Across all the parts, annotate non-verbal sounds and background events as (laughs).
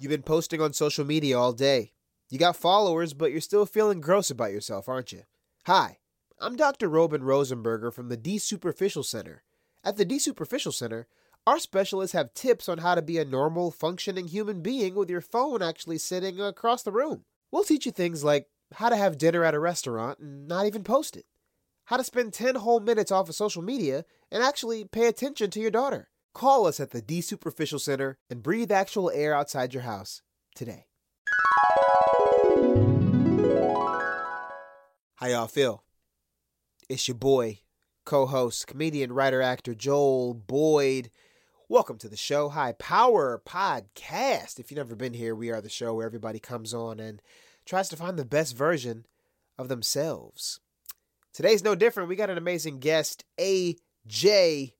You've been posting on social media all day. You got followers, but you're still feeling gross about yourself, aren't you? Hi, I'm Dr. Robin Rosenberger from the Desuperficial Center. At the Desuperficial Center, our specialists have tips on how to be a normal, functioning human being with your phone actually sitting across the room. We'll teach you things like how to have dinner at a restaurant and not even post it, how to spend 10 whole minutes off of social media and actually pay attention to your daughter. Call us at the D Superficial Center and breathe actual air outside your house today. How y'all feel? It's your boy, co host, comedian, writer, actor Joel Boyd. Welcome to the show, High Power Podcast. If you've never been here, we are the show where everybody comes on and tries to find the best version of themselves. Today's no different. We got an amazing guest, AJ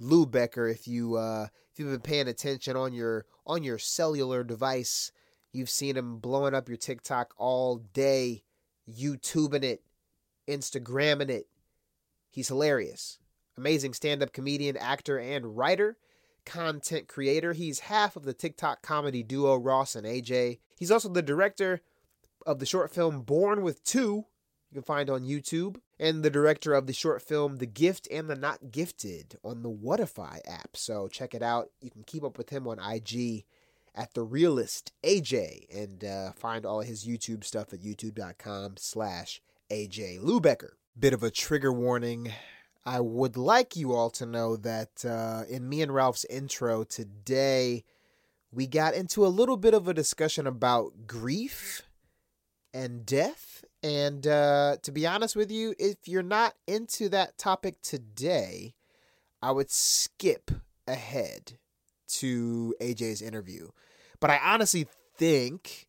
Lubecker. If you uh, if you've been paying attention on your on your cellular device, you've seen him blowing up your TikTok all day, YouTubing it, Instagramming it. He's hilarious. Amazing stand-up comedian, actor, and writer content creator. He's half of the TikTok comedy duo Ross and AJ. He's also the director of the short film Born with Two, you can find on YouTube, and the director of the short film The Gift and the Not Gifted on the Whatify app. So check it out. You can keep up with him on IG at the realist AJ and uh, find all his YouTube stuff at youtube.com slash AJ Lubecker. Bit of a trigger warning I would like you all to know that uh, in me and Ralph's intro today, we got into a little bit of a discussion about grief and death. And uh, to be honest with you, if you're not into that topic today, I would skip ahead to AJ's interview. But I honestly think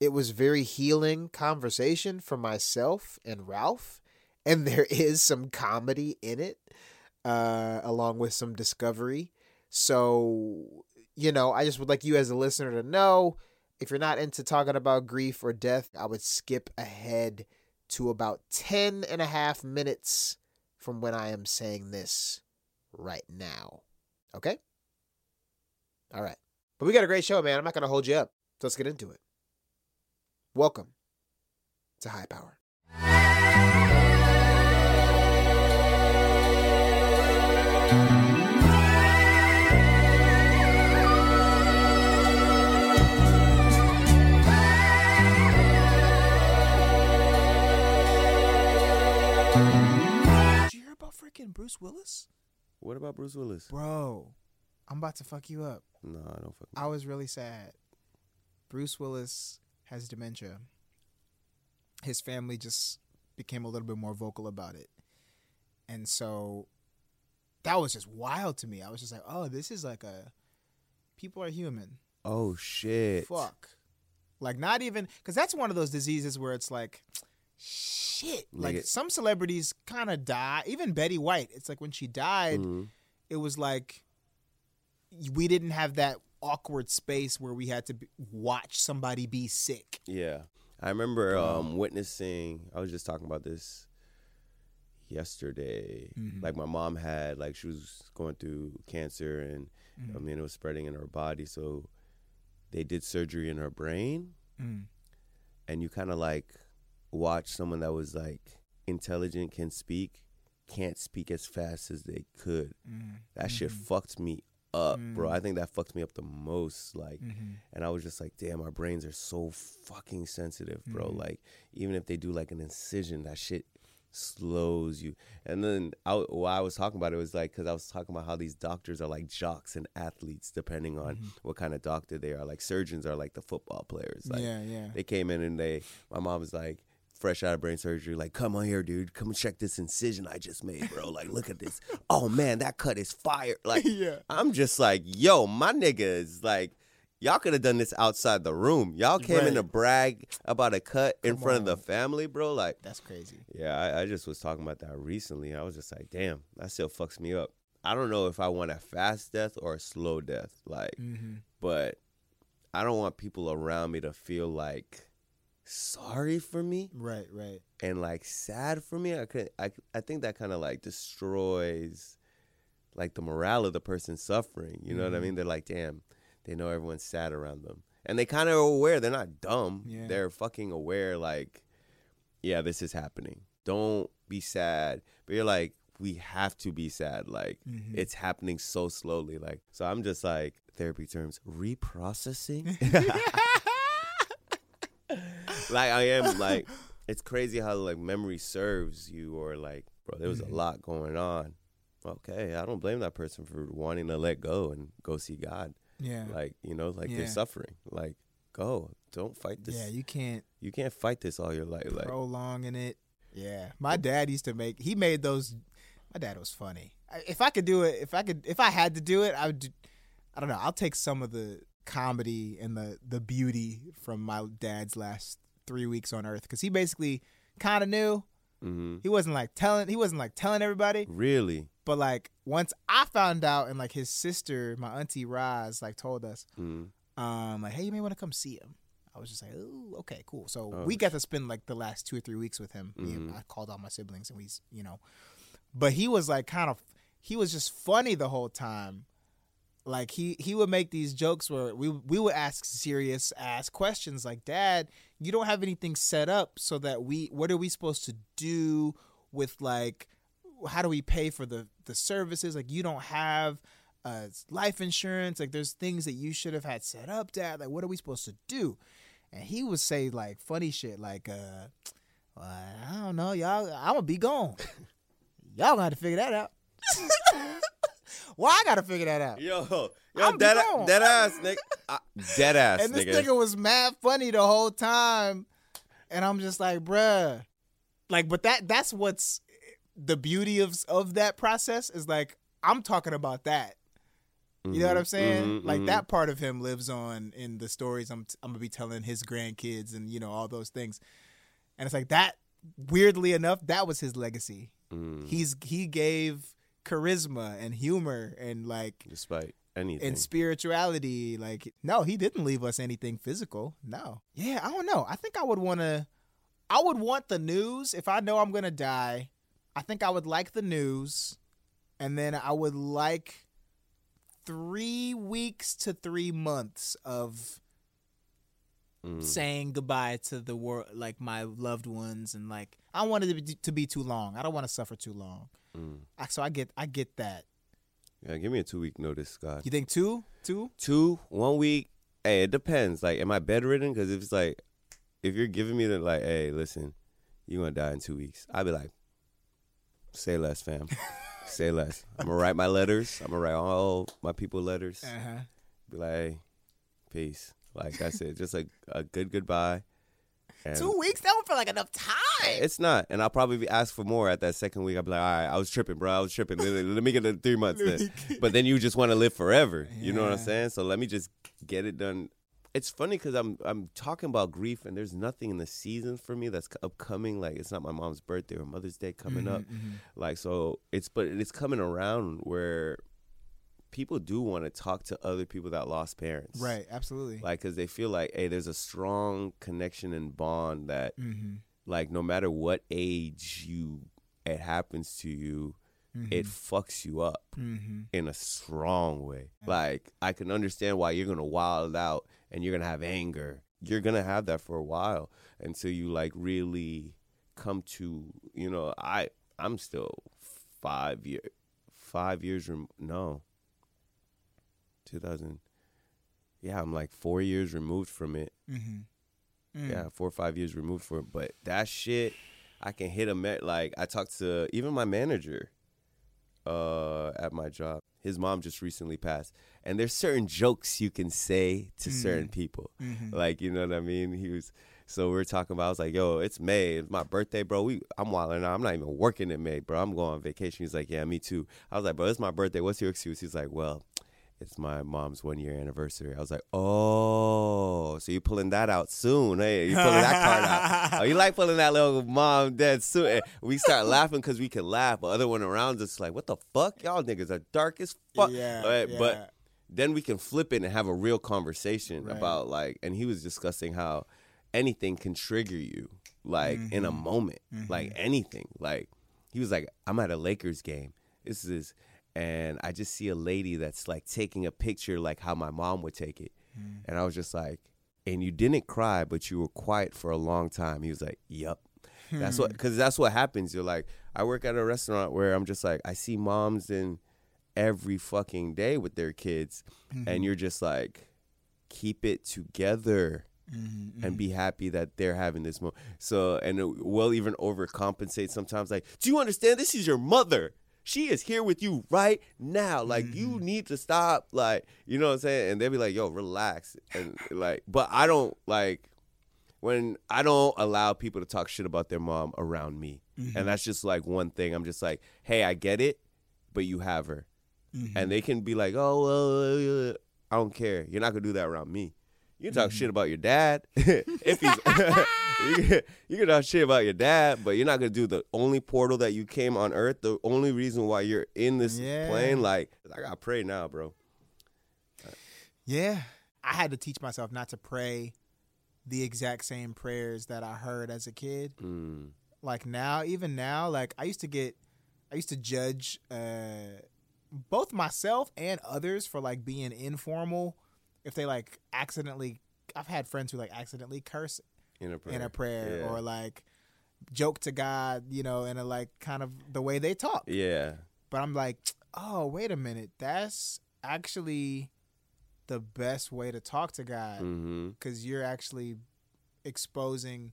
it was very healing conversation for myself and Ralph and (laughs) there is some comedy in it, uh, along with some discovery. So, you know, I just would like you as a listener to know if you're not into talking about grief or death, I would skip ahead to about 10 and a half minutes from when I am saying this right now. Okay? All right. But we got a great show, man. I'm not going to hold you up. So let's get into it. Welcome to High Power. Freaking Bruce Willis? What about Bruce Willis? Bro, I'm about to fuck you up. No, I don't fuck. I was really sad. Bruce Willis has dementia. His family just became a little bit more vocal about it. And so that was just wild to me. I was just like, oh, this is like a people are human. Oh shit! Fuck. Like not even because that's one of those diseases where it's like, shit. Like some celebrities kind of die. Even Betty White. It's like when she died, Mhm. it was like we didn't have that awkward space where we had to be, watch somebody be sick. Yeah, I remember um, witnessing. I was just talking about this yesterday. Mhm. Like my mom had, like she was going through cancer, and I mean it was spreading in her body. So they did surgery in her brain, Mm. and you kind of like watch someone that was like intelligent, can speak, can't speak as fast as they could. Mm. That shit Mhm. fucked me up, bro. Mm. I think that fucked me up the most. Like, Mhm. and I was just like, damn, our brains are so fucking sensitive, bro. Mhm. Like, even if they do like an incision, that shit slows you. And then I, while I was talking about it, it was like, because I was talking about how these doctors are like jocks and athletes, depending on Mhm. what kind of doctor they are. Like, surgeons are like the football players. Like, yeah, yeah. they came in and they, my mom was like, fresh out of brain surgery, like, come on here, dude. Come check this incision I just made, bro. Like, look at this. Oh man, that cut is fire. (laughs) Like, yeah. I'm just like, yo, my nigga is like, y'all could have done this outside the room. Y'all came in to brag about a cut in Come front of the family, bro. Like, That's crazy. yeah, I, I just was talking about that recently. I was just like, damn, that still fucks me up. I don't know if I want a fast death or a slow death, like, Mm-hmm. but I don't want people around me to feel like sorry for me Right, right. and like sad for me. I could, I, I think that kind of like destroys like the morale of the person suffering. You know what I Mhm. mean? They're like, damn, they know everyone's sad around them, and they kind of are aware. They're not dumb. Yeah. They're fucking aware. Like, yeah, this is happening. Don't be sad. But you're like, we have to be sad. Like, Mhm. it's happening so slowly. Like, so I'm just like therapy terms reprocessing. (laughs) (laughs) (laughs) like I am like it's crazy how like memory serves you or like bro there was a mm-hmm. lot going on okay i don't blame that person for wanting to let go and go see god yeah. like you know like Yeah. they're suffering like go don't fight this yeah, you can't you can't fight this all your life like prolonging it. Yeah, my dad used to make. He made those. My dad was funny. If I could do it, if I could, if I had to do it, I would. Do, I don't know. I'll take some of the comedy and the the beauty from my dad's last three weeks on Earth because he basically kind of knew. hmm He wasn't like telling. He wasn't like telling everybody. really But like once I found out, and like his sister, my auntie Roz, like told us, mm um, like, hey, you may want to come see him. I was just like, oh, okay, cool. So Oh, we got to spend like the last two or three weeks with him. Me and- Mhm. I called all my siblings and we, you know, but he was like kind of, he was just funny the whole time. Like he he would make these jokes where we we would ask serious ass questions like, Dad, you don't have anything set up so that we, what are we supposed to do with like, how do we pay for the the services? Like you don't have uh, life insurance. Like there's things that you should have had set up, Dad. Like what are we supposed to do? And he would say like funny shit, like, uh, well, I don't know, y'all. I'm gonna be gone. (laughs) y'all gonna have to figure that out. (laughs) well, I gotta figure that out. yo yo I'm dead, dead ass nigga Uh, dead ass and this nigga nigga was mad funny the whole time, and I'm just like, bruh, like, but that that's what's the beauty of of that process is like I'm talking about that. You know what Mhm, I'm saying? mhm, like mhm. that part of him lives on in the stories I'm I'm gonna be telling his grandkids and you know all those things. And it's like that. Weirdly enough, that was his legacy. Mm, He's he gave charisma and humor and like despite anything and spirituality. Like no, he didn't leave us anything physical. No. Yeah, I don't know. I think I would want to. I would want the news if I know I'm gonna die. I think I would like the news, and then I would like three weeks to three months of Mm. saying goodbye to the world, like my loved ones, and like I don't it to be, to be too long. I don't want to suffer too long. Mm. I- So I get, I get that. yeah give me a two week notice scott You think two, two? two, one week. Hey, it depends. Like, am I bedridden? Because if it's like, if you're giving me the like, hey, listen, you're gonna die in two weeks, I'd be like, say less, fam. (laughs) say less. I'm gonna write my letters. I'm gonna write all my people letters. Uh huh. Be like, hey, peace. Like that's it. Just like a good goodbye. And Two weeks? That don't feel like enough time. It's not, and I'll probably be asked for more at that second week. I'll be like, all right, I was tripping, bro. I was tripping. Let, let me get the three months then. But then you just want to live forever. You know what I'm saying? So let me just get it done. It's funny because I'm I'm talking about grief, and there's nothing in the season for me that's upcoming. Like it's not my mom's birthday or Mother's Day coming up. Mhm, Like so, it's but it's coming around where people do want to talk to other people that lost parents. Right, absolutely. Like because they feel like, hey, there's a strong connection and bond that mm-hmm. like no matter what age you it happens to you it fucks you up Mm-hmm. in a strong way like i can understand why you're gonna wild out and you're gonna have anger you're gonna have that for a while until you like really come to you know i i'm still five year five years rem- no 2000 yeah i'm like four years removed from it Mm-hmm. yeah, four or five years removed from it. But that shit, I can hit a met like I talked to even my manager uh at my job. His mom just recently passed. And there's certain jokes you can say to certain people. Mm-hmm. Like, you know what I mean? He was so we are talking about I was like, yo, it's May. It's my birthday, bro. We I'm wilding out. I'm not even working in May, bro. I'm going on vacation. He's like, Yeah, me too. I was like, bro, it's my birthday. What's your excuse? He's like, Well, it's my mom's one year anniversary. I was like, oh, so you pulling that out soon? Hey, you pulling that card out? (laughs) Oh, you like pulling that little mom dead soon? And we start laughing because we can laugh, but other one around us like, what the fuck? Y'all niggas are dark as fuck. Yeah, Right, yeah. But then we can flip it and have a real conversation Right. about like, and he was discussing how anything can trigger you, like in a Mhm. moment, like Mhm. anything. Like he was like, I'm at a Lakers game. This is, and I just see a lady that's like taking a picture like how my mom would take it, Mm. and I was just like, and you didn't cry, but you were quiet for a long time. He was like, "Yep." That's Hmm. what, because that's what happens. You're like, I work at a restaurant where I'm just like, I see moms in every fucking day with their kids, Mm-hmm. and you're just like, keep it together Mm-hmm. and be happy that they're having this moment. So, and it will even overcompensate sometimes. Like, do you understand? This is your mother. She is here with you right now. Like, you Mm-hmm. need to stop. Like, you know what I'm saying? And they'll be like, yo, relax. And like, but I don't like when I don't allow people to talk shit about their mom around me. Mm-hmm. And that's just like one thing. I'm just like, hey, I get it, but you have her. Mm-hmm. And they can be like, oh, well, uh, I don't care. You're not going to do that around me. You can talk Mm-hmm. shit about your dad. (laughs) if he's, you, (laughs) can, you can talk shit about your dad, but you're not going to do the only portal that you came on earth, the only reason why you're in this Yeah. plane. Like, I got to pray now, bro. Yeah. I had to teach myself not to pray the exact same prayers that I heard as a kid. Mm. Like now, even now, like I used to get, I used to judge uh, both myself and others for like being informal. If they like accidentally, I've had friends who like accidentally curse In a prayer. in a prayer Yeah. or like joke to God, you know, in a like kind of the way they talk. Yeah. But I'm like, oh, wait a minute. That's actually the best way to talk to God Mm-hmm. because you're actually exposing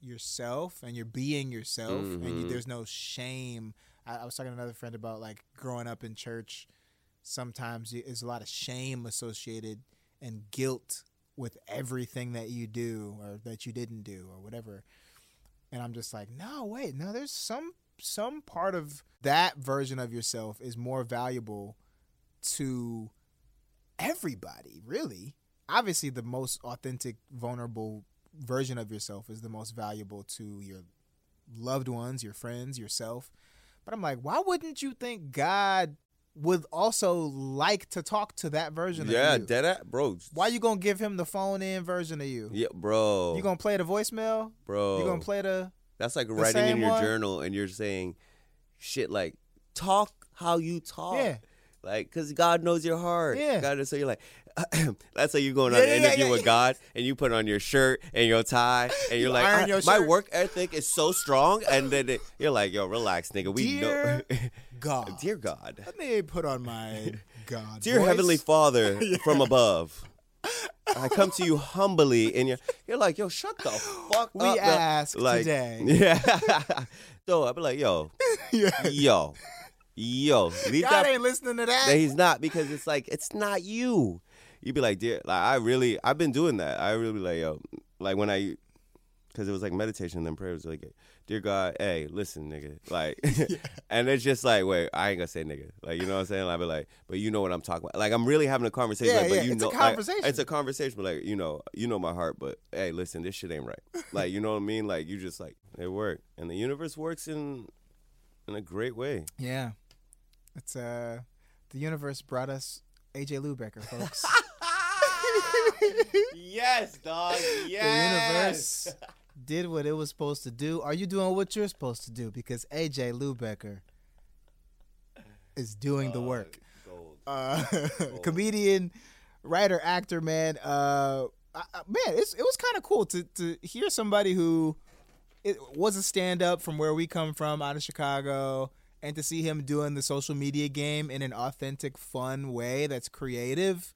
yourself and you're being yourself, and you, Mhm. there's no shame. I, I was talking to another friend about like growing up in church. Sometimes there's a lot of shame associated and guilt with everything that you do or that you didn't do or whatever. And I'm just like, no, wait, no. There's some some part of that version of yourself is more valuable to everybody, really. Obviously, the most authentic, vulnerable version of yourself is the most valuable to your loved ones, your friends, yourself. But I'm like, why wouldn't you think God would also like to talk to that version Yeah, of you? Yeah, dead at bro. why you gonna give him the phone in version of you? Yeah, bro. You gonna play the voicemail? bro. You gonna play the That's like writing in your one? journal and you're saying shit like talk how you talk. Yeah. Like, cause God knows your heart. Yeah. God so you're like, (clears throat) that's how you're going on an yeah, yeah, interview yeah, with yeah. God and you put on your shirt and your tie (laughs) and you're You like, your my work ethic is so strong. And then it, you're like, yo, relax, nigga. We Dear know. (laughs) God. Dear God. Let me put on my (laughs) God. Dear voice. Heavenly Father (laughs) from above. I come to you humbly, and you're you're like, yo, shut the fuck We up. the- ask like, today. (laughs) Yeah. so I'd be like, yo, Yeah. yo, yo, leave God that. ain't listening to that. that he's not because it's like it's not you. You'd be like, dear, like I really, I've been doing that. I really be like, yo, like when I, because it was like meditation and then prayer was like, dear God, hey, listen, nigga, like, (laughs) (laughs) and it's just like, wait, I ain't gonna say nigga, like, you know what I'm saying? I'd be like, but you know what I'm talking about. Like, I'm really having a conversation, Yeah, like, but yeah, you it's a know, like, conversation. it's a conversation, but like, you know, you know my heart, but hey, listen, this shit ain't right. Like, you know what I mean? Like, you just like it worked, and the universe works in in a great way. Yeah. It's uh the universe brought us AJ Lubecker, folks. (laughs) yes, dog. The universe did what it was supposed to do. Are you doing what you're supposed to do? Because AJ Lubecker is doing the work. Gold. Uh, (laughs) comedian, writer, actor, man. Uh, I, I- man, it's, it was kind of cool to to hear somebody who it was a stand up from where we come from, out of Chicago, and to see him doing the social media game in an authentic, fun way that's creative.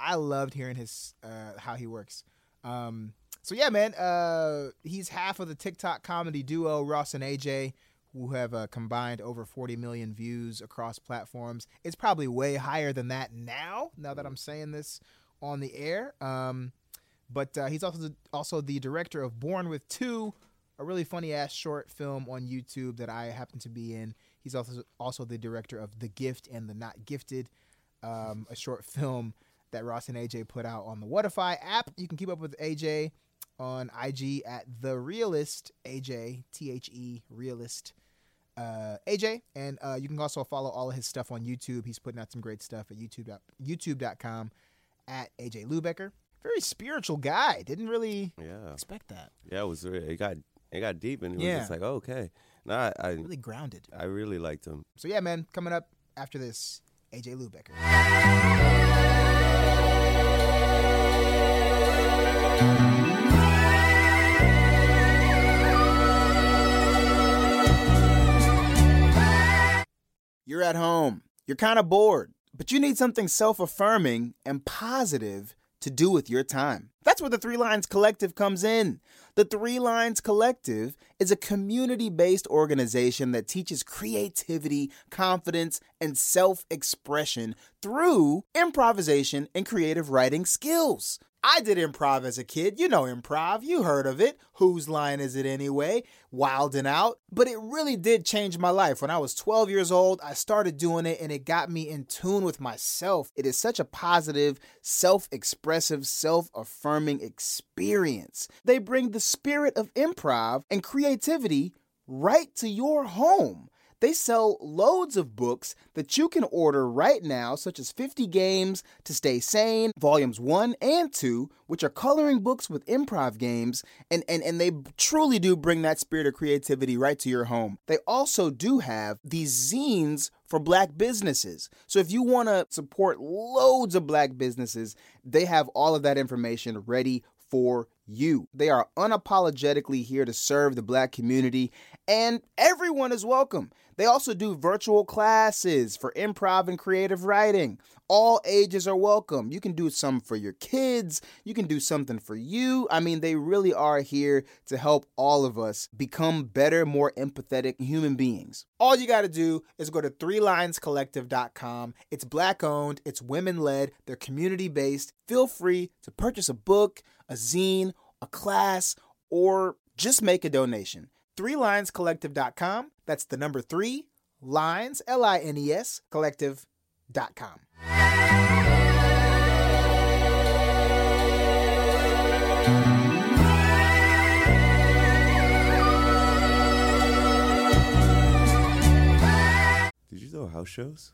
I loved hearing his uh, how he works. Um, so yeah, man, uh, he's half of the TikTok comedy duo Ross and AJ, who have uh, combined over 40 million views across platforms. It's probably way higher than that now. Now that I'm saying this on the air, um, but uh, he's also the, also the director of Born with Two, a really funny ass short film on YouTube that I happen to be in. He's also also the director of The Gift and the Not Gifted, um, a short (laughs) film that Ross and AJ put out on the Whatify app. You can keep up with AJ on IG at the Realist AJ T H E Realist uh, AJ, and uh, you can also follow all of his stuff on YouTube. He's putting out some great stuff at YouTube YouTube.com at AJ Lubecker. Very spiritual guy. Didn't really Yeah, expect that. yeah. It was it got it got deep, and it Yeah. was just like, oh, okay. No, I, I Really grounded. I really liked him. So yeah, man. Coming up after this, AJ Lubecker. You're at home. You're kind of bored, but you need something self affirming and positive to do with your time. That's where the Three Lines Collective comes in. The Three Lines Collective is a community based organization that teaches creativity, confidence, and self expression through improvisation and creative writing skills. I did improv as a kid. You know improv. You heard of it. Whose line is it anyway? Wild and out. But it really did change my life. When I was 12 years old, I started doing it and it got me in tune with myself. It is such a positive, self expressive, self affirming experience. They bring the spirit of improv and creativity right to your home. They sell loads of books that you can order right now, such as 50 Games to Stay Sane, Volumes 1 and 2, which are coloring books with improv games, and, and, and they truly do bring that spirit of creativity right to your home. They also do have these zines for black businesses. So if you want to support loads of black businesses, they have all of that information ready for you. They are unapologetically here to serve the black community, and everyone is welcome. They also do virtual classes for improv and creative writing. All ages are welcome. You can do some for your kids, you can do something for you. I mean, they really are here to help all of us become better, more empathetic human beings. All you got to do is go to threelinescollective.com. It's black owned, it's women led, they're community based. Feel free to purchase a book, a zine, a class, or just make a donation. Threelinescollective.com. That's the number three, lines, L I N E S, collective.com. Did you do house shows?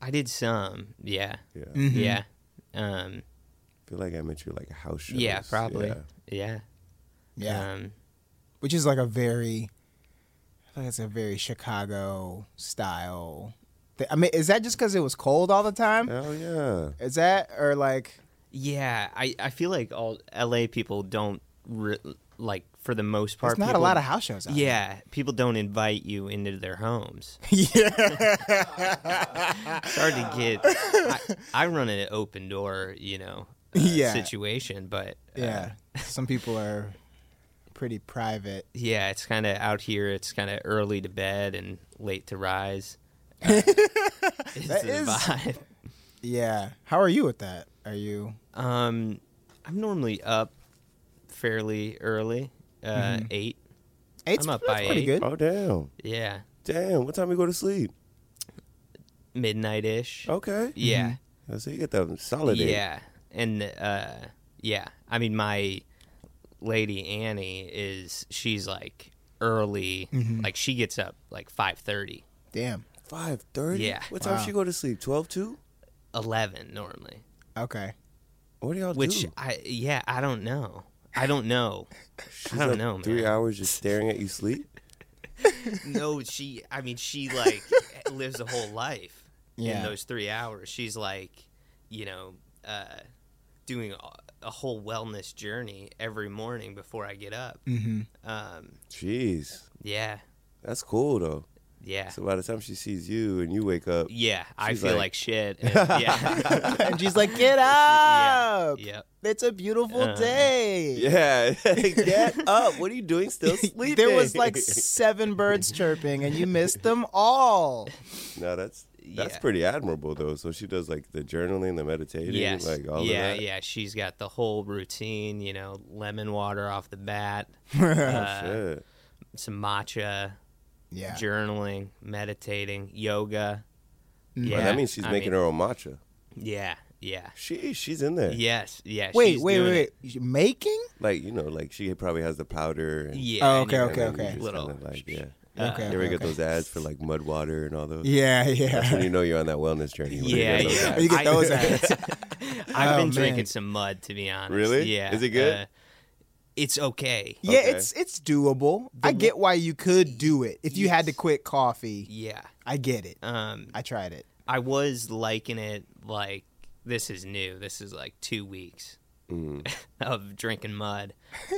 I did some. Yeah. Yeah. Mm-hmm. Yeah. Um. I feel like I met you like a house show. Yeah. Probably. Yeah. Yeah. Yeah. Um. Which is like a very, I think it's a very Chicago style. thi- I mean, is that just because it was cold all the time? Hell yeah. Is that or like? Yeah. I. I feel like all L.A. people don't re- like for the most part. There's not a lot of house shows. Out Yeah, people don't invite you into their homes. (laughs) yeah. It's hard to get. I, I run an open door, you know, uh, Yeah. situation, but uh, yeah. Some people are pretty private. yeah, it's kind of out here. It's kind of early to bed and late to rise. (laughs) Uh, is That the is- vibe. Yeah. How are you with that? Are you? Um, I'm normally up fairly early, uh, Mm-hmm. eight. Eight's I'm up that's by pretty eight. good. Oh damn. Yeah, Damn. What time do you go to sleep? midnight ish. Okay. Yeah, Oh, So you get the solid eight. yeah, and uh, yeah. I mean, my lady Annie is she's like early, Mm-hmm. like she gets up like five thirty. Damn. Five thirty. Yeah. What time Wow. she go to sleep? Twelve two. 11 normally Okay. What do y'all do? which do? i yeah i don't know i don't know She's (laughs) I don't up know, Three man. hours just staring at you sleep. (laughs) no she i mean she like (laughs) lives a whole life Yeah. in those three hours she's like you know uh doing a, a whole wellness journey every morning before i get up Mm-hmm. um Jeez, yeah that's cool though. yeah So by the time she sees you and you wake up, yeah i feel like- like, shit (laughs) and, yeah (laughs) and she's like, "Get yeah up! yeah It's a beautiful Uh, day." yeah, (laughs) get up. What are you doing? Still sleeping? There was like seven birds chirping, and you missed them all. no, that's that's Yeah. pretty admirable though. So she does like the journaling, the meditating, Yes. like all yeah, of that. yeah. She's got the whole routine, you know, lemon water off the bat, (laughs) Oh, uh, shit. some matcha, Yeah. journaling, meditating, yoga. Yeah. Oh, that means she's I making mean, her own matcha. Yeah, yeah. She she's in there. Yes, yeah. Wait, she's wait, wait, wait. Making? Like you know, like she probably has the powder. And, Yeah. Oh, okay, you're okay, and then okay. Little- like yeah. Okay. You ever get okay. those ads for like mud water and all those? Yeah, That's when yeah. you know you're on that wellness journey. when you Yeah, get those yeah. ads. You get I- those (laughs) ads. I've Oh, been man. drinking some mud, to be honest. Really? Yeah. Is it good? Uh, it's okay. Yeah, Okay. it's it's doable. I get why you could do it if you had to quit coffee. Yeah. I get it. Um, I tried it. I was liking it like this is new. This is like two weeks Mm. (laughs) of drinking mud. (laughs)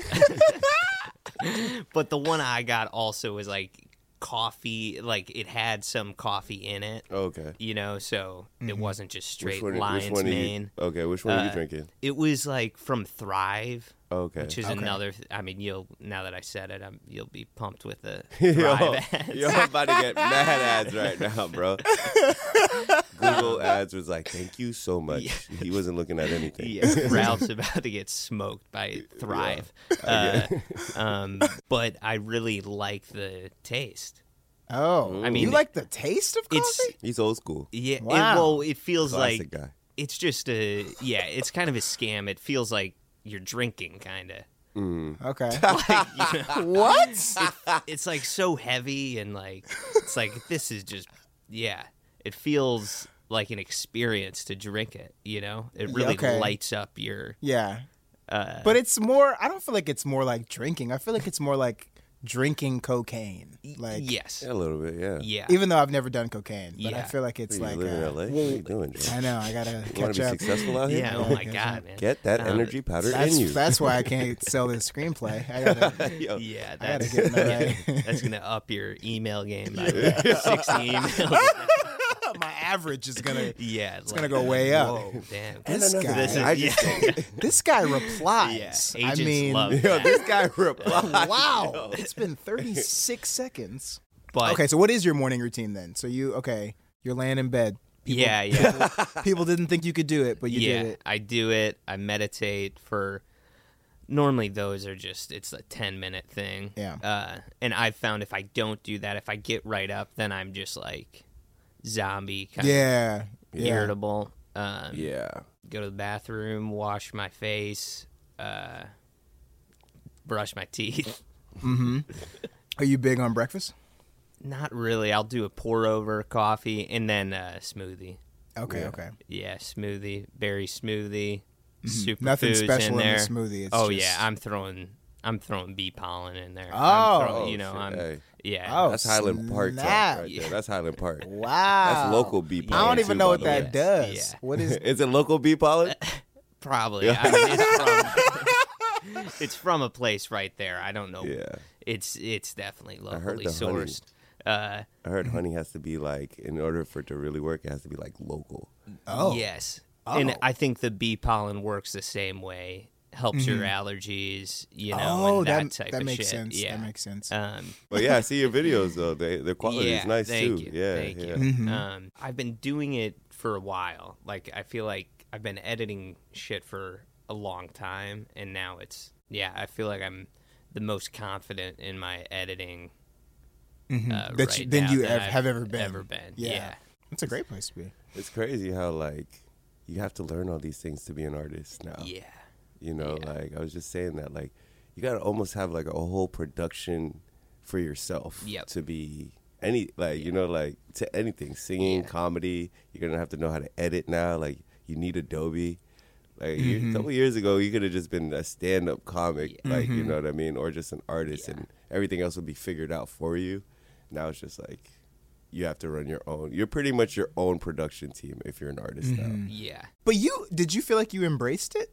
but the one I got also was like coffee, like it had some coffee in it. Okay. You know, so it wasn't just straight which one, lion's which one are you. Okay, which one are you Uh, drinking? It was like from Thrive, Okay. which is Okay. another. th- I mean, you'll now that I said it, I'm, you'll be pumped with the (laughs) yo, Thrive ads. yo, I'm about to get mad ads right now, bro. (laughs) Google ads was like, "Thank you so (laughs) much." He wasn't looking at anything. Yeah, Ralph's about to get smoked by Thrive. Uh, um, but I really like the taste. Oh, I mean, you like the taste of coffee? It's He's old school. yeah. It, Wow. well, it feels Classic like guy. it's just a yeah. It's kind of a scam. It feels like you're drinking, kind of. okay. (laughs) Like, you know, (laughs) what? it's like so heavy and like it's like this is just yeah. It feels like an experience to drink it. You know, it really okay. lights up your. Yeah, Uh, but it's more. I don't feel like it's more like drinking. I feel like it's more like drinking cocaine. Like yes, Yeah, a little bit. Yeah. yeah. even though I've never done cocaine, but I feel like it's What, like you live uh, in LA? what are you doing, Joe? I know I gotta You want catch to be up. successful out here? Yeah. Oh my (laughs) god, man. Get that Um, energy powder in you. that's why I can't (laughs) sell this screenplay. I gotta. (laughs) Yo, Yeah, I gotta get in the that's gonna up your email game by sixty emails. My average is gonna. (laughs) Yeah, it's gonna go way up. Whoa, damn. This guy, This is, I just yeah, (laughs) this guy replies. Agents I mean, love (laughs) Yo, this guy replied. wow, it's been 36 seconds. But Okay, so what is your morning routine then? So you okay? You're laying in bed. yeah, yeah, People didn't think you could do it, but you yeah. did it. I do it. I meditate for. Normally, those are just it's a ten minute thing. Yeah. Uh, and I've found if I don't do that, if I get right up, then I'm just like zombie kind Yeah, of yeah. irritable. Um, Yeah. go to the bathroom, wash my face, uh, brush my teeth. Mm-hmm. (laughs) Are you big on breakfast? Not really. I'll do a pour over coffee and then a smoothie. Okay, Yeah. okay. Yeah, smoothie, berry smoothie, super Mm-hmm. Nothing special in in, there. the smoothie. It's oh just- yeah, I'm throwing I'm throwing bee pollen in there. Oh. I'm throwing, you Oh, know, shit. I'm Hey. Yeah. Oh, That's Highland Park talk snap. right there. That's Highland Park. (laughs) Wow, That's local bee pollen. I don't too, even know what that way. does. Yeah. What is? (laughs) Is it local bee pollen? (laughs) Probably. I mean, it's from it's from a place right there. I don't know. Yeah. It's it's definitely I heard locally the honey. sourced. Uh, I heard (clears throat) honey has to be like, in order for it to really work, it has to be like local. Oh, Yes. And Oh. I think the bee pollen works the same way. Helps your allergies, you know, Mm-hmm. oh, and that, that type that of makes shit. sense. Yeah. That makes sense. um, But yeah, I see your videos though. They, their quality yeah, is nice thank too. You, yeah, thank yeah. you. Mhm. Um, I've been doing it for a while. Like I feel like I've been editing shit for a long time, and now it's yeah. I feel like I'm the most confident in my editing Mhm. uh, that right you, than you than ev- I've have ever been. Ever been? Yeah. yeah. It's a great place to be. It's crazy how like you have to learn all these things to be an artist now. Yeah. You know, Yeah. like I was just saying that like you got to almost have like a whole production for yourself Yep. to be any like you know like to anything singing Yeah. comedy you're gonna have to know how to edit now like you need adobe like Mm-hmm. a couple years ago you could have just been a stand-up comic Yeah. like you know what i mean or just an artist Yeah. and everything else would be figured out for you now it's just like you have to run your own you're pretty much your own production team if you're an artist Mm-hmm. now Yeah. But you did you feel like you embraced it?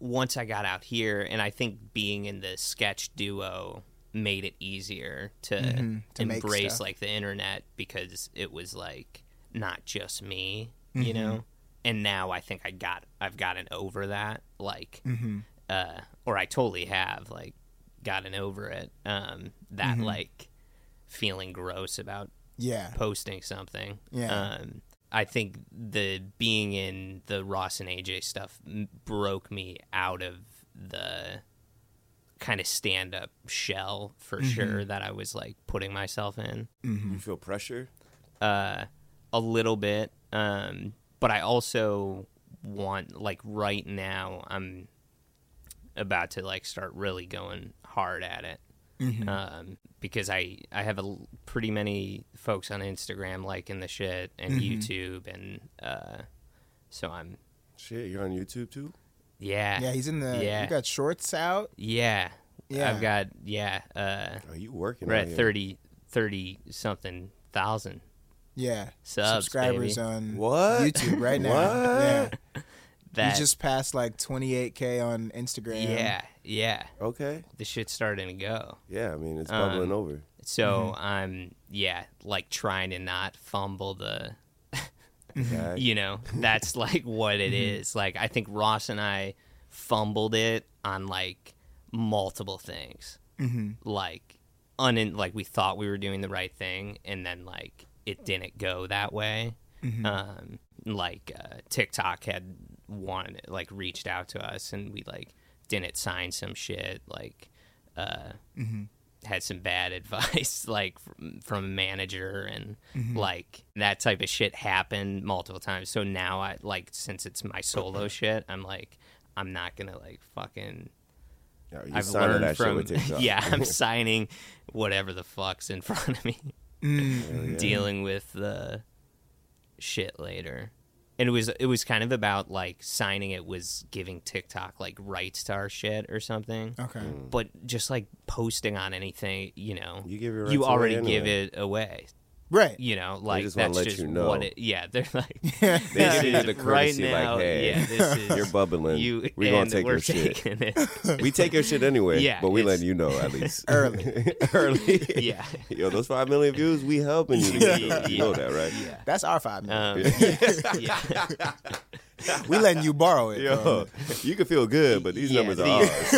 Once I got out here, and I think being in the sketch duo made it easier to, Mhm, to embrace like the internet because it was like not just me, Mm-hmm. you know. And now I think I got I've gotten over that, like, Mm-hmm. uh, or I totally have like gotten over it. Um, that Mm-hmm. like feeling gross about Yeah. posting something. Yeah. Um, I think the being in the Ross and AJ stuff broke me out of the kind of stand up shell for Mm-hmm. sure that I was like putting myself in. you feel pressure Uh, a little bit. Um, but I also want like right now I'm about to like start really going hard at it. Mm-hmm. Um, because I I have a pretty many folks on Instagram liking the shit and Mm-hmm. YouTube and uh, so I'm shit you're on youtube too yeah Yeah, he's in the. Yeah. You got shorts out. yeah Yeah. I've got yeah uh, are you working we're at here? 30, 30 something thousand Yeah. Subs, Subscribers baby. on What? YouTube right (laughs) now. What? Yeah. That you just passed like 28k on Instagram. yeah yeah okay the shit's starting to go Yeah, I mean it's Um, bubbling over. So I'm yeah, like trying to not fumble the (laughs) Okay. you know, that's like what it is. Like I think Ross and I fumbled it on like multiple things. Mm-hmm. Like un like we thought we were doing the right thing and then like it didn't go that way. Mm-hmm. Um like uh, TikTok had wanted like reached out to us and we like didn't sign some shit like uh Mm-hmm. had some bad (laughs) advice like from, from a manager and Mm-hmm. like that type of shit happened multiple times so now i like since it's my solo shit i'm like i'm not gonna like fucking Yo, i've learned that shit from with (laughs) yeah i'm (laughs) signing whatever the fuck's in front of me. Yeah. dealing with the shit later and it was it was kind of about like signing it was giving tiktok like rights to our shit or something Okay. Mm. but just like posting on anything, you know, You give your you rights away already anyway. give it away. Right. You know, like just that's let just you know. what it. Yeah, they're (laughs) like They this give you is the right now. like, hey, yeah, this (laughs) is You're bubbling. you. we gonna take we're your shit. it. (laughs) We take your shit anyway. Yeah, but we it's- letting you know at least Early. Early. Yeah. Yo, those five million views, we helping you. To Yeah. You yeah. know that, right? yeah. That's our five million. Um, yeah. we letting you borrow it. Yo, you can feel good, but these Yeah, numbers are ours.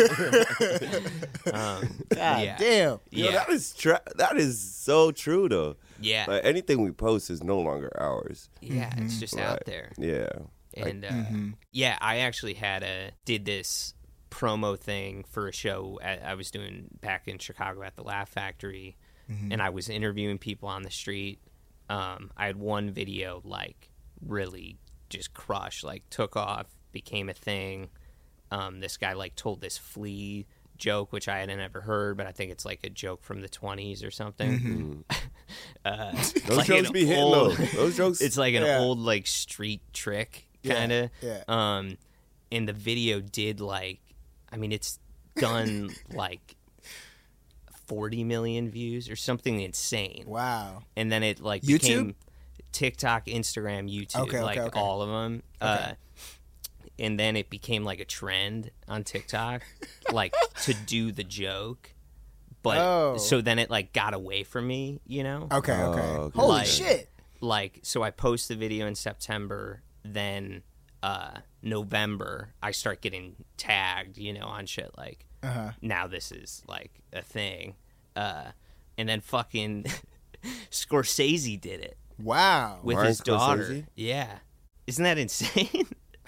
Um, God yeah. damn. Yo, Yeah. that is tra- that is so true though. Yeah. Like anything we post is no longer ours. Yeah. It's just out there. Yeah. And uh, Mm-hmm. yeah, I actually had a did this promo thing for a show I, I was doing back in Chicago at the Laugh Factory, Mm-hmm. and I was interviewing people on the street. Um, I had one video like really just crushed, like took off, became a thing. Um, this guy like told this flea joke, which I hadn't ever heard, but I think it's like a joke from the twenties or something. (laughs) uh, Those like jokes be hitting old- though. Those jokes. it's like an Yeah. old like street trick kind of yeah. um and the video did like i mean it's done (laughs) like 40 million views or something insane Wow. and then it like YouTube? became tiktok instagram youtube Okay, okay, like okay. all of them uh and then it became like a trend on tiktok (laughs) like to do the joke but Oh. so then it like got away from me you know Okay. Oh, Okay. okay. Holy Like- shit. like so I post the video in September, then uh November I start getting tagged, you know, on shit like Uh huh. now this is like a thing. Uh and then fucking (laughs) Scorsese did it Wow. with Martin his daughter. Scorsese? Yeah. Isn't that insane? (laughs) (laughs)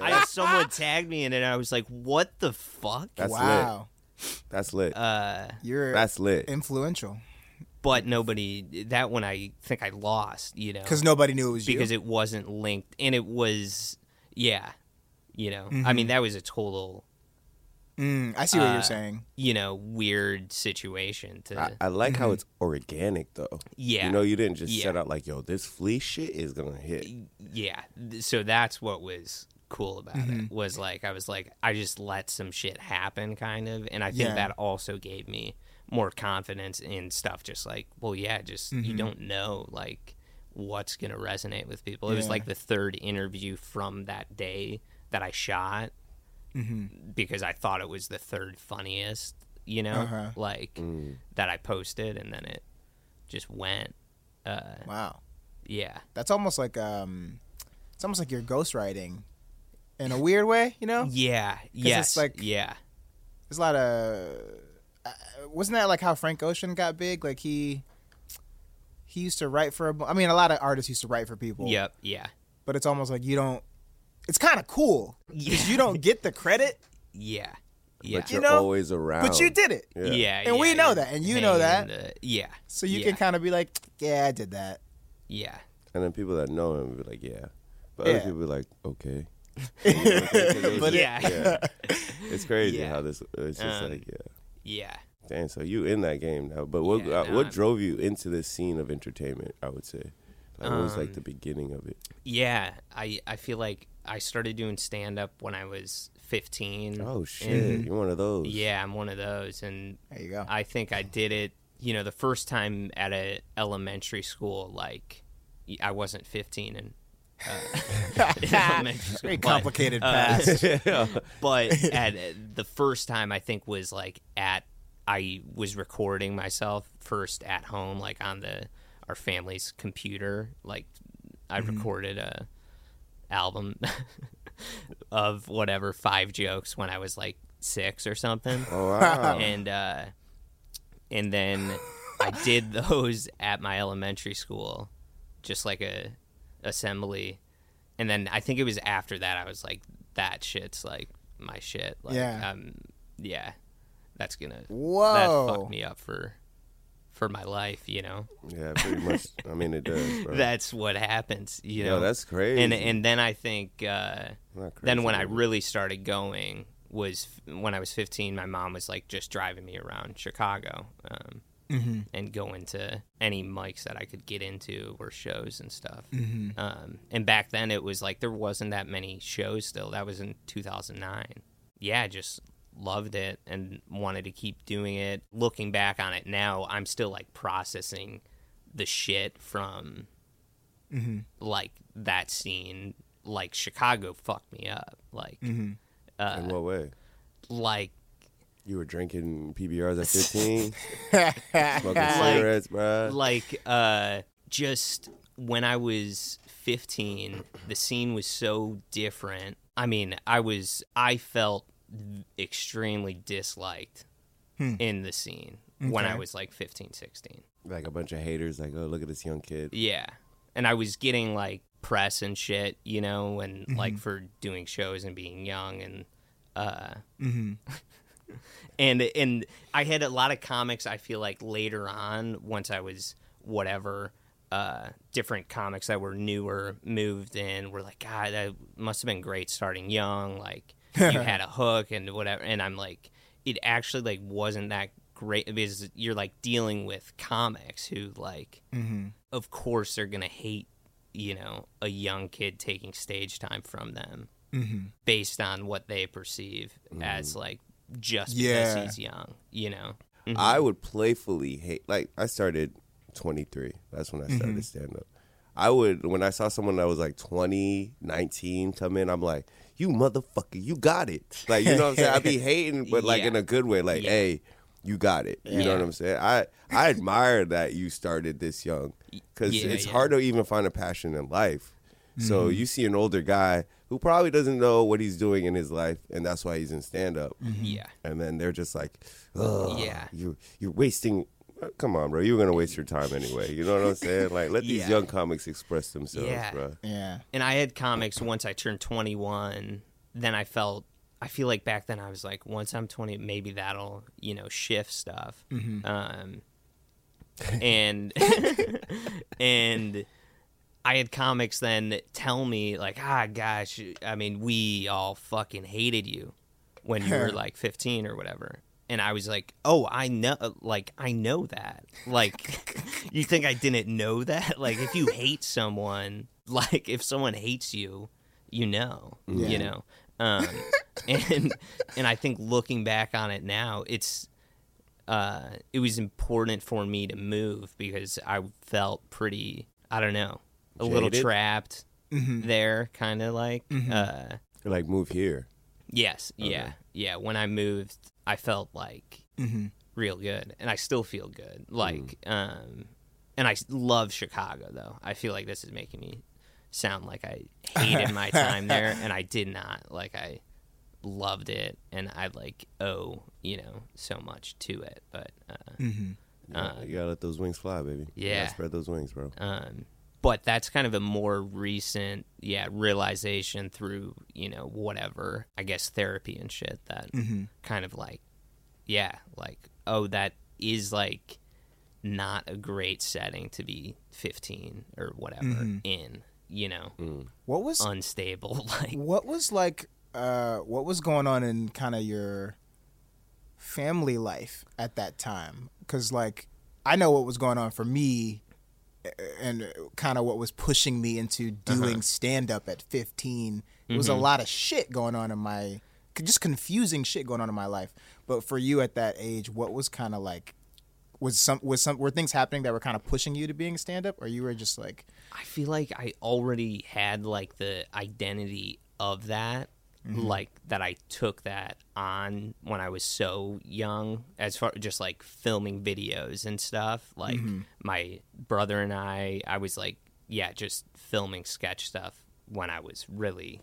I someone tagged me in it and I was like, "What the fuck?" That's wow. lit. That's lit. Uh You're That's lit. influential but nobody that one I think I lost, you know. because nobody knew it was because you. it wasn't linked and it was yeah you know i Mm-hmm. mean that was a total Mm, I see what uh, you're saying. you know weird situation to I, I like how it's organic though. yeah You know, you didn't just Yeah. set out like, yo, this flea shit is gonna hit. yeah so that's what was cool about Mm-hmm. it was like i was like i just let some shit happen kind of and i think Yeah. that also gave me more confidence in stuff just like well yeah just you Mm-hmm. don't know like what's gonna resonate with people it was like the third interview from that day that i shot Mm-hmm. because I thought it was the third funniest, you know, Uh-huh. like Mm. that I posted, and then it just went. Uh, Wow. yeah, That's almost like um, it's almost like you're ghostwriting, in a weird way. You know, yeah, Yeah. It's yes, like- yeah, there's a lot of. Uh, wasn't that like how Frank Ocean got big? Like he. He used to write for a. bu- I mean, a lot of artists used to write for people. yep, yeah, But it's almost like you don't. It's kind of cool yeah, you don't get the credit, yeah, yeah, But You you're know, always around. but you did it. Yeah. yeah, And we know you're that, and you know that. the- yeah, So you yeah, can kind of be like, yeah, I did that. yeah, And then people that know him will be like, yeah. But Yeah. other people be like, okay. But yeah, Yeah. (laughs) It's crazy Yeah. how this. It's just Um, like, yeah. yeah. Damn. So you in that game now? But what Yeah, uh, no, what I'm- drove you into this scene of entertainment? I would say, like, what was like Um, the beginning of it? Yeah, I I feel like I started doing stand up when I was 15. Oh shit! and- You're one of those. yeah, I'm one of those, and There you go. I think I did it. You know, the first time at a elementary school, like I wasn't 15 and. Uh, in elementary school, Very but, complicated uh, (laughs) but (laughs) at the first time I think was like at I was recording myself first at home, like on the our family's computer. Like I recorded a album (laughs) of whatever five jokes when I was like six or something. Oh wow. and uh, and then I did those at my elementary school, just like a assembly, and then I think it was after that I was like, that shit's like my shit. Like, Yeah. um, yeah, that's gonna that Whoa. fucked me up for for my life. You know, yeah, pretty much. I mean, it does, (laughs) bro. that's what happens. You Yo, know, that's crazy. and and then I think. Uh, then crazy, when I really started going was f- when I was 15. My mom was like just driving me around Chicago um, Mm-hmm. and go into any mics that I could get into or shows and stuff. Mm-hmm. Um, and back then it was like there wasn't that many shows still. That was in 2009. Yeah, I just loved it and wanted to keep doing it. Looking back on it now, I'm still like processing the shit from Mm-hmm. like that scene. Like Chicago fucked me up. Like, Mm-hmm. uh, In what way? like You were drinking PBRs at (laughs) 15, smoking Like- cigarettes, bro. like uh just when i was 15 the scene was so different i mean i was i felt extremely disliked Hmm. in the scene when i was like 15 16 Like a bunch of haters, like, oh, look at this young kid. yeah and i was getting like press and shit you know and Mm-hmm. like for doing shows and being young and uh Mm-hmm. (laughs) and and I had a lot of comics. I feel like later on, once I was whatever, uh, different comics that were newer moved in were like, God, that must have been great starting young. Like you (laughs) had a hook and whatever. And I'm like, it actually like wasn't that great because you're like dealing with comics who like, Mm-hmm. of course, they're gonna hate you know a young kid taking stage time from them Mm-hmm. based on what they perceive as like just because Yeah. he's young, you know. Mhm. I would playfully hate. Like I started 23. That's when I started Mm-hmm. stand up. I would when I saw someone that was like 20, 19 come in. I'm like, you motherfucker, you got it. Like you know what I'm saying? I'd be (laughs) hating, but like Yeah. in a good way. Like, Yeah. hey, you got it. You know what I'm saying? I I admire that you started this young because Yeah, it's yeah. hard to even find a passion in life. So Mm-hmm. you see an older guy who probably doesn't know what he's doing in his life, and that's why he's in stand up yeah, and then they're just like, Ugh, Yeah. you you're wasting. uh, Come on, bro, you're gonna waste your time anyway. You know what I'm (laughs) saying? Like, let these young comics express themselves, Yeah. bro. Yeah. and I had comics once I turned 21. Then I felt, I feel like back then I was like, once I'm 20, maybe that'll you know shift stuff. Um, (laughs) and (laughs) and I had comics then tell me like, ah, gosh, I mean, we all fucking hated you when you were (laughs) like 15 or whatever. And I was like, oh, I know, like, I know that. Like, (laughs) you think I didn't know that? (laughs) Like, if you hate someone, like, if someone hates you, you know, Yeah. you know. Um, and and I think looking back on it now, it's uh, it was important for me to move because I felt pretty, I don't know, a little trapped Mm-hmm. there, kind of like. Uh, Like, move here. yes, yeah, yeah. When I moved, I felt like Mm-hmm. real good, and I still feel good. Like, um, and I love Chicago though. I feel like this is making me sound like I hated my (laughs) time there, and I did not. Like I loved it, and I like owe you know so much to it. But uh, Mm-hmm. You gotta, you gotta let those wings fly, baby. You gotta yeah. spread those wings, bro. um, but that's kind of a more recent, yeah, realization through you know whatever I guess therapy and shit that Mm-hmm. kind of like, yeah, like oh that is like not a great setting to be 15 or whatever Mhm. in, you know, Mm. What was unstable (laughs) like what was like uh what was going on in kind of your family life at that time because like i know what was going on for me and kind of what was pushing me into uh-huh. doing stand up at 15 it was a mm-hmm. lot of shit going on in my just confusing shit going on in my life. But for you at that age what was kind of like was some was some were things happening that were kind of pushing you to being stand up or you were just like I feel like I already had like the identity of that Mm-hmm. like that I took that on when I was so young as far just like filming videos and stuff like mm-hmm. my brother and I I was like yeah just filming sketch stuff when I was really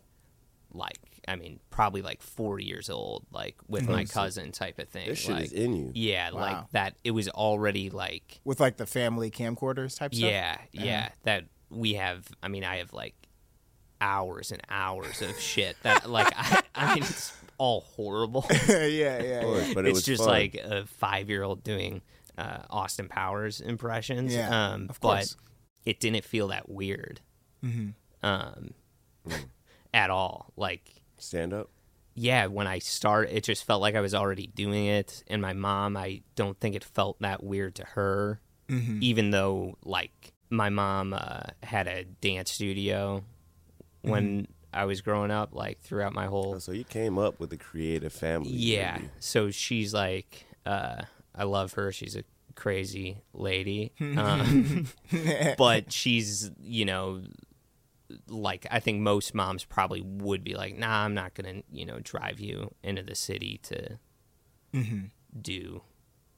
like I mean probably like 4 years old like with my mm-hmm. cousin type of thing This shit like, is in you. yeah Wow. like that it was already like With like the family camcorders type stuff. yeah, yeah. Uh-huh. That we have. I mean, I have like hours and hours of shit that like I, I mean, it's all horrible. yeah, (laughs) yeah, yeah. Of course, but it it's was just fun. like a five year old doing uh, Austin Powers impressions. Yeah, um, of but course. it didn't feel that weird hmm um, at all. Like stand up. yeah, when I start, it just felt like I was already doing it. And my mom, I don't think it felt that weird to her, hmm even though like my mom uh, had a dance studio when I was growing up, like throughout my whole Oh, so you came up with a creative family. yeah. baby. So she's like, uh, I love her. She's a crazy lady, (laughs) um, (laughs) but she's you know like I think most moms probably would be like, nah, I'm not gonna you know drive you into the city to hmm do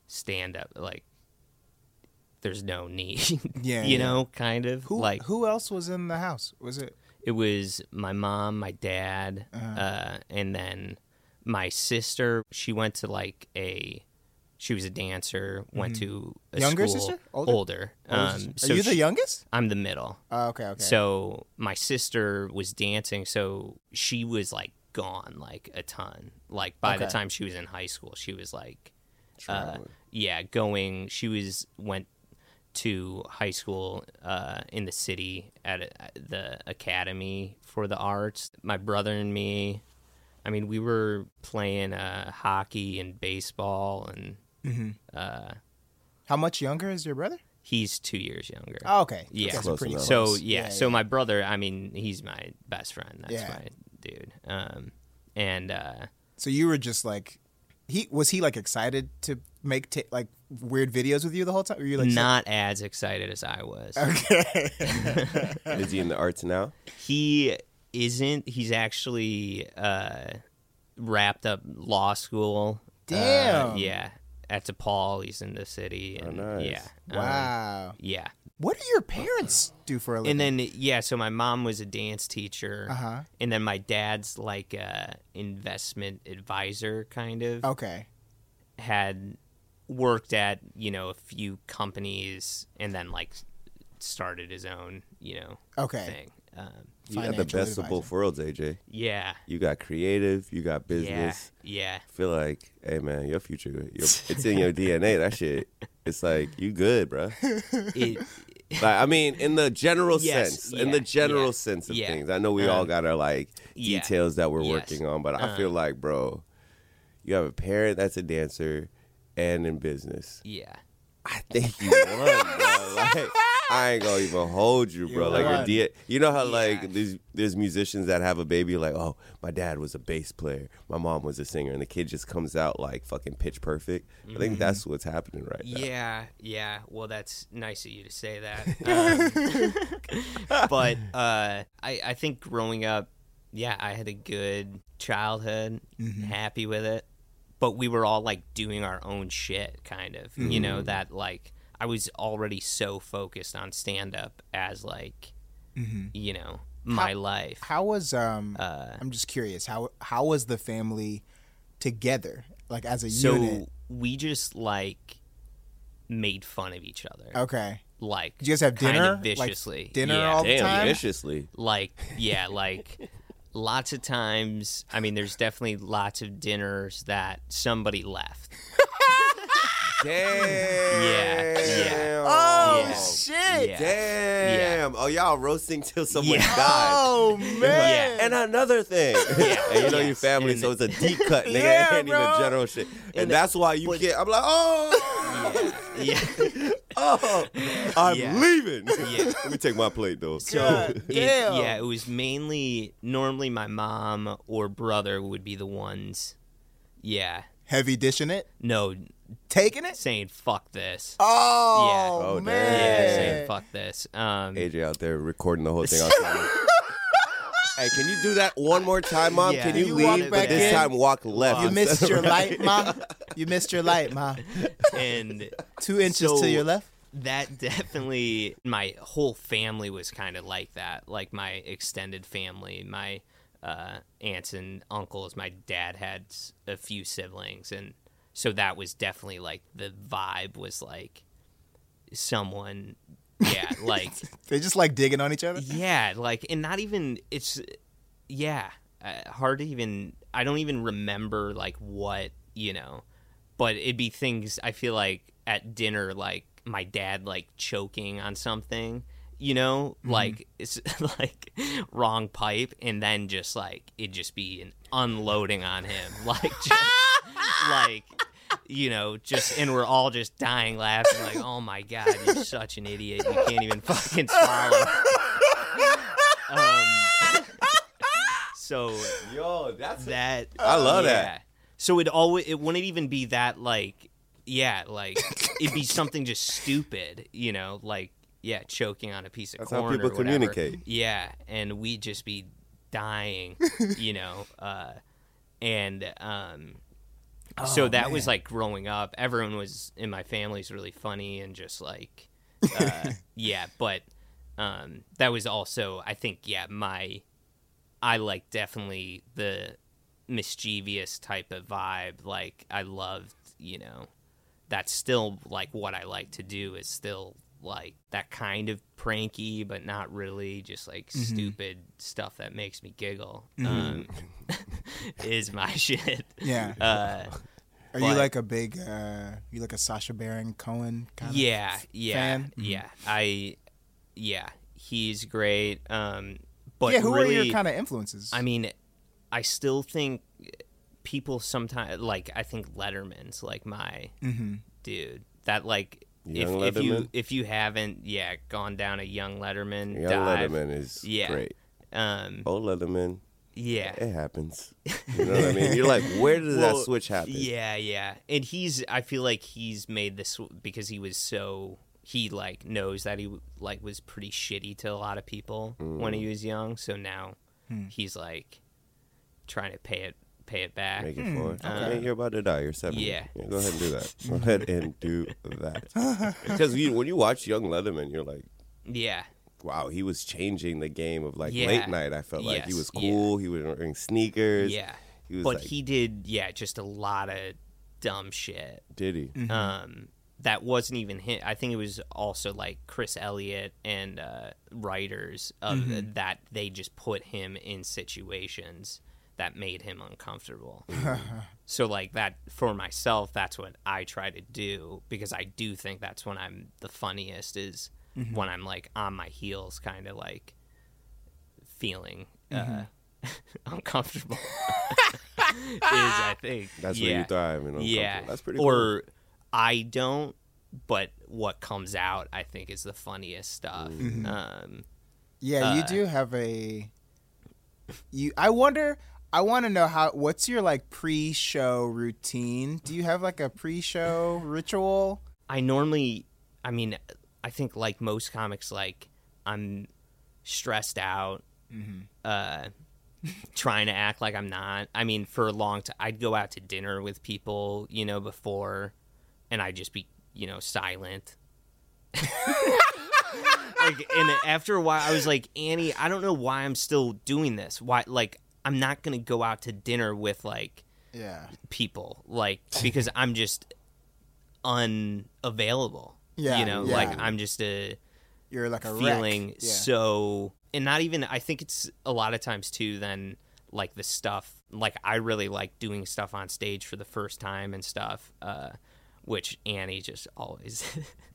stand up like. There's no need, (laughs) Yeah, you yeah. know, kind of Who like who else was in the house? Was it? It was my mom, my dad, Uh-huh. uh, and then my sister. She went to like a. She was a dancer. Went to a Mm-hmm. Younger school- sister? Older? Older. Um, sister? so Are you the she- youngest? I'm the middle. Oh, okay, okay. So my sister was dancing, so she was like gone like a ton. Like by the time she was in high school, she was like, uh, yeah, going. She was went to high school uh, in the city at, a, at the academy for the arts. My brother and me, I mean, we were playing uh, hockey and baseball, and hmm uh, How much younger is your brother? he's two years younger. Oh, okay. Yeah. You guys are Close pretty enough. So close. yeah, so my brother, I mean, he's my best friend. That's Yeah. my dude. Um, and uh, So you were just like, he was he like excited to make ta like weird videos with you the whole time? Or were you like not as excited as I was. okay? (laughs) Is he in the arts now? He isn't. He's actually uh, wrapped up law school. Uh, Damn. yeah, at DePaul. He's in the city. Oh, nice. Yeah. um, wow. yeah. What do your parents do for a living? And then yeah, so my mom was a dance teacher, uh huh. and then my dad's like a investment advisor, kind of. Okay. had worked at you know a few companies and then like started his own you know Okay. thing um, You got the Financial best of both worlds, AJ. yeah You got creative, you got business. yeah I feel like, hey man, your future, your, it's in your DNA. That shit, it's like you good, bro. (laughs) it, Like, I mean, in the general Yes, sense, in the general yeah, sense of yeah. things. I know we all Um, got our like yeah, details that we're yes. working on, but I feel Um, like, bro, you have a parent that's a dancer and in business. yeah I think you (laughs) won, bro. Like, I ain't gonna even hold you, bro. You like, your won. You know how Yeah. like there's there's musicians that have a baby, like, oh, my dad was a bass player, my mom was a singer, and the kid just comes out like fucking pitch perfect. I think that's what's happening right now. yeah yeah well that's nice of you to say that (laughs) um, (laughs) but uh i i think growing up yeah i had a good childhood happy with it but we were all like doing our own shit kind of you know that like i was already so focused on stand up as like Mhm. you know my How- life How was um? uh I'm just curious. How how was the family together? Like as a unit. so unit? we just like made fun of each other Okay. like Did you guys have kind dinner? of Like, viciously dinner yeah. all the time? viciously. like yeah like lots of times i mean there's definitely lots of dinners that somebody left Damn. yeah. Oh Yeah. shit! yeah Damn. Oh, y'all roasting till someone Yeah. dies. Oh (laughs) man! Yeah! And another thing, Yeah. (laughs) and you know your family, And- so it's a deep cut, nigga. (laughs) Yeah, it ain't even general shit, and, And- that's why you but- can't. I'm like, oh, yeah oh, I'm Yeah. leaving. Yeah. Let me take my plate though. so God it, yeah it was mainly normally my mom or brother would be the ones yeah Heavy dishing it, no taking it. saying fuck this Oh, yeah. Oh, man! yeah saying fuck this um AJ out there recording the whole thing. (laughs) Hey, can you do that one more time, mom? Yeah. Can you, You walk leave, but this in. time walk left? You missed your (laughs) light, mom. You missed your light, mom. and Two inches So- to your left. that definitely my whole family was kind of like that like my extended family my uh, aunts and uncles my dad had a few siblings and so that was definitely like the vibe was like someone yeah (laughs) like They just like digging on each other. yeah like and not even it's yeah uh, hard to even i don't even remember like what you know but it'd be things i feel like at dinner like my dad like choking on something you know like it's (laughs) like wrong pipe and then just like it'd just be an unloading on him like just (laughs) like you know just and we're all just dying laughing like oh my god you're such an idiot you can't even fucking swallow um, so Yo, that's that I love yeah. that. So it always it wouldn't even be that like yeah like it'd be something just stupid you know like yeah choking on a piece of That's how corn people or whatever. communicate. yeah and we'd just be dying you know uh and um so Oh, that was like growing up everyone was in my family's really funny and just like uh (laughs) yeah but um that was also i think yeah my i like definitely the mischievous type of vibe like i loved you know that's still like what i like to do is still like that kind of pranky but not really just like stupid stuff that makes me giggle um (laughs) is my (laughs) shit Yeah. uh Are you like a big? uh You like a Sacha Baron Cohen kind of? yeah yeah fan? yeah i yeah he's great um but yeah. Who really, are your kind of influences? I mean, I still think people sometimes like. I think Letterman's like my Mhm. dude. That like Young if you Letterman? if you haven't yeah gone down a young Letterman Young dive, Letterman is Yeah. great. um Old Letterman, yeah it happens. (laughs) You know what I mean? You're like, where does Well, that switch happen? Yeah, yeah. And he's I feel like he's made this because he was so he like knows that he like was pretty shitty to a lot of people when Mm. he was young, so now Hmm. he's like trying to pay it pay it back. Make it for it. okay. Okay, you're about to die. You're 70. Yeah. Go ahead and do that. Go ahead and do that. (laughs) Because you, when you watch Young Letterman, you're like, Yeah. wow, he was changing the game of like Yeah. late night. I felt like he Yes, was yeah. cool. He was wearing sneakers. Yeah. He was But like, he did yeah, just a lot of dumb shit. did he? Mm-hmm. Um that wasn't even him. I think it was also like Chris Elliott and uh, writers of Mm-hmm. that they just put him in situations that made him uncomfortable. so like that for myself, that's what I try to do because I do think that's when I'm the funniest is Mm-hmm. when I'm like on my heels, kind of like feeling Mm-hmm. uh, (laughs) uncomfortable. (laughs) is I think That's yeah. where you thrive. And Yeah, That's pretty cool. Or I don't, but what comes out, I think, is the funniest stuff. Mm-hmm. Um, Yeah, you Uh, do have a. You, I wonder. I want to know how. What's your like pre-show routine? Do you have like a pre-show (sighs) ritual? I normally, I mean, I think like most comics, like I'm stressed out, uh, (laughs) trying to act like I'm not. I mean, for a long time, I'd go out to dinner with people, you know, before, and I'd just be, you know, silent. (laughs) like, and after a while, I was like, Annie, I don't know why I'm still doing this. Why, like, I'm not gonna go out to dinner with like Yeah. people like because I'm just unavailable. Yeah, you know, yeah. like I'm just a You're like a feeling Yeah. so, and not even. I think it's a lot of times too. Then like the stuff, like I really like doing stuff on stage for the first time and stuff, uh, which Annie just always. (laughs)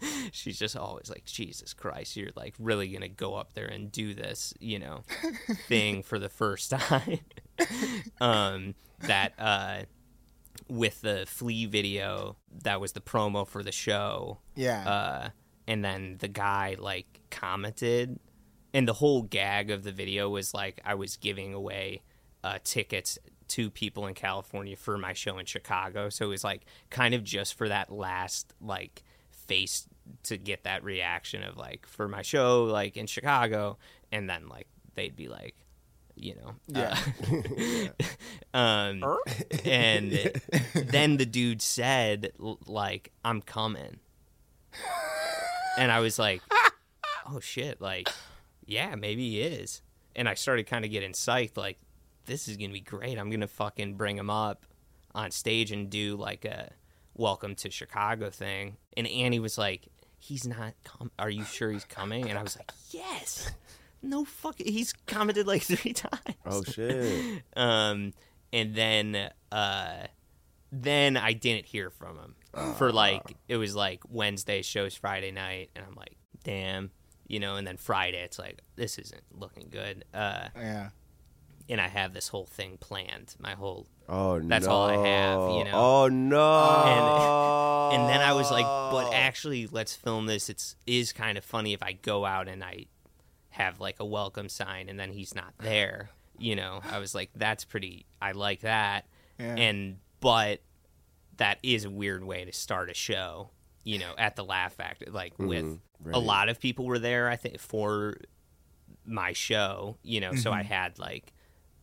(laughs) She's just always like, Jesus Christ, you're like really gonna go up there and do this, you know, thing for the first (laughs) time. um, that uh, with the flea video, that was the promo for the show Yeah. uh, and then the guy like commented, and the whole gag of the video was like I was giving away uh, tickets to people in California for my show in Chicago, so it was like kind of just for that last like face to get that reaction of like for my show like in Chicago, and then like they'd be like, you know. Yeah. Uh, (laughs) um, and (laughs) then the dude said, like, I'm coming. And I was like, oh shit, like, yeah, maybe he is. And I started kind of getting psyched, like, this is gonna be great. I'm gonna fucking bring him up on stage and do like a welcome to Chicago thing. And Annie was like, he's not com- are you sure he's coming? And I was like, yes. No fucking he's commented like (laughs) three times. Oh shit. (laughs) Um, and then uh, then I didn't hear from him for like it was like Wednesday shows Friday night, and I'm like, damn, you know. And then Friday, it's like this isn't looking good. Uh, Yeah. and I have this whole thing planned, my whole. Oh That's no. all I have, you know? Oh no. And then I was like, but actually, let's film this. It's is kind of funny if I go out and I have like a welcome sign, and then he's not there. You know, I was like, that's pretty. I like that. Yeah. and but that is a weird way to start a show you know at the laugh factory like with Mhm, a right. lot of people were there i think for my show you know so i had like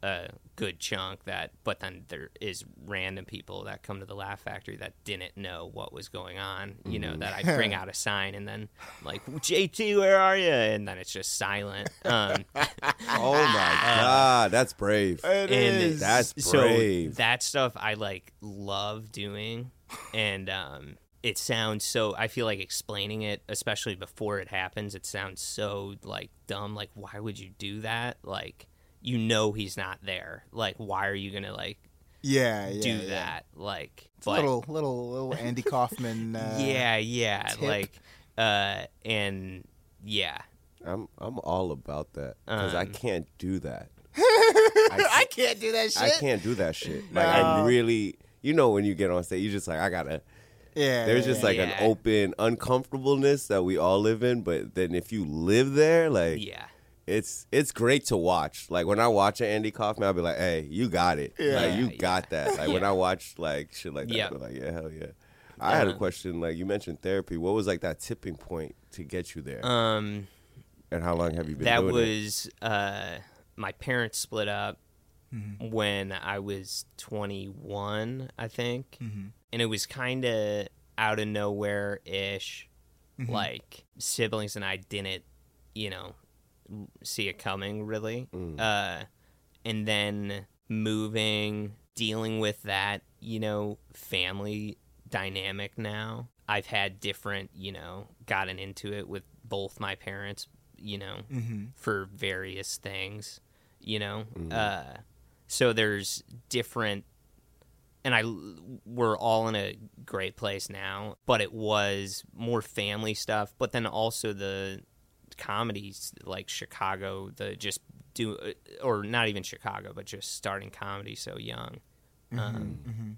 a good chunk that but then there is random people that come to the laugh factory that didn't know what was going on you know that i (laughs) bring out a sign and then like jt where are you and then it's just silent um (laughs) Oh my (laughs) god, that's brave. It and is. That's so that stuff I like love doing, and um, it sounds so. I feel like explaining it, especially before it happens, it sounds so like dumb. Like, why would you do that? Like, you know he's not there. Like, why are you gonna like yeah, yeah, do yeah. that? Like, It's a little, little, little Andy Kaufman. (laughs) Uh, yeah, yeah, tip. like, uh, and yeah, I'm I'm all about that because I Um, can't do that. (laughs) I can't do that shit. I can't do that shit. Like I No. really, you know, when you get on stage, you just like I gotta. Yeah. There's yeah, just like an open uncomfortableness that we all live in, but then if you live there, like yeah, it's it's great to watch. Like when I watch an Andy Kaufman, I'll be like, "Hey, you got it. Yeah. Like you Yeah, got that." Like when I watch like shit like that, Yep. I'm like, "Yeah, hell yeah." I had a Uh, question. Like you mentioned therapy. What was like that tipping point to get you there, um. and how long have you been that doing it? was uh, my parents split up Mm-hmm. when I was 21, I think, Mhm. and it was kind of out of nowhere ish. Mm-hmm. Like siblings and I didn't, you know, see it coming really. Mm. Uh, and then moving, dealing with that, you know, family dynamic now. I've had different, you know, gotten into it with both my parents, you know, Mhm. for various things, you know. Uh, so there's different, and I we're all in a great place now, but it was more family stuff, but then also the comedies like Chicago, the just do or not even Chicago, but just starting comedy so young. Mm-hmm, um, mm-hmm.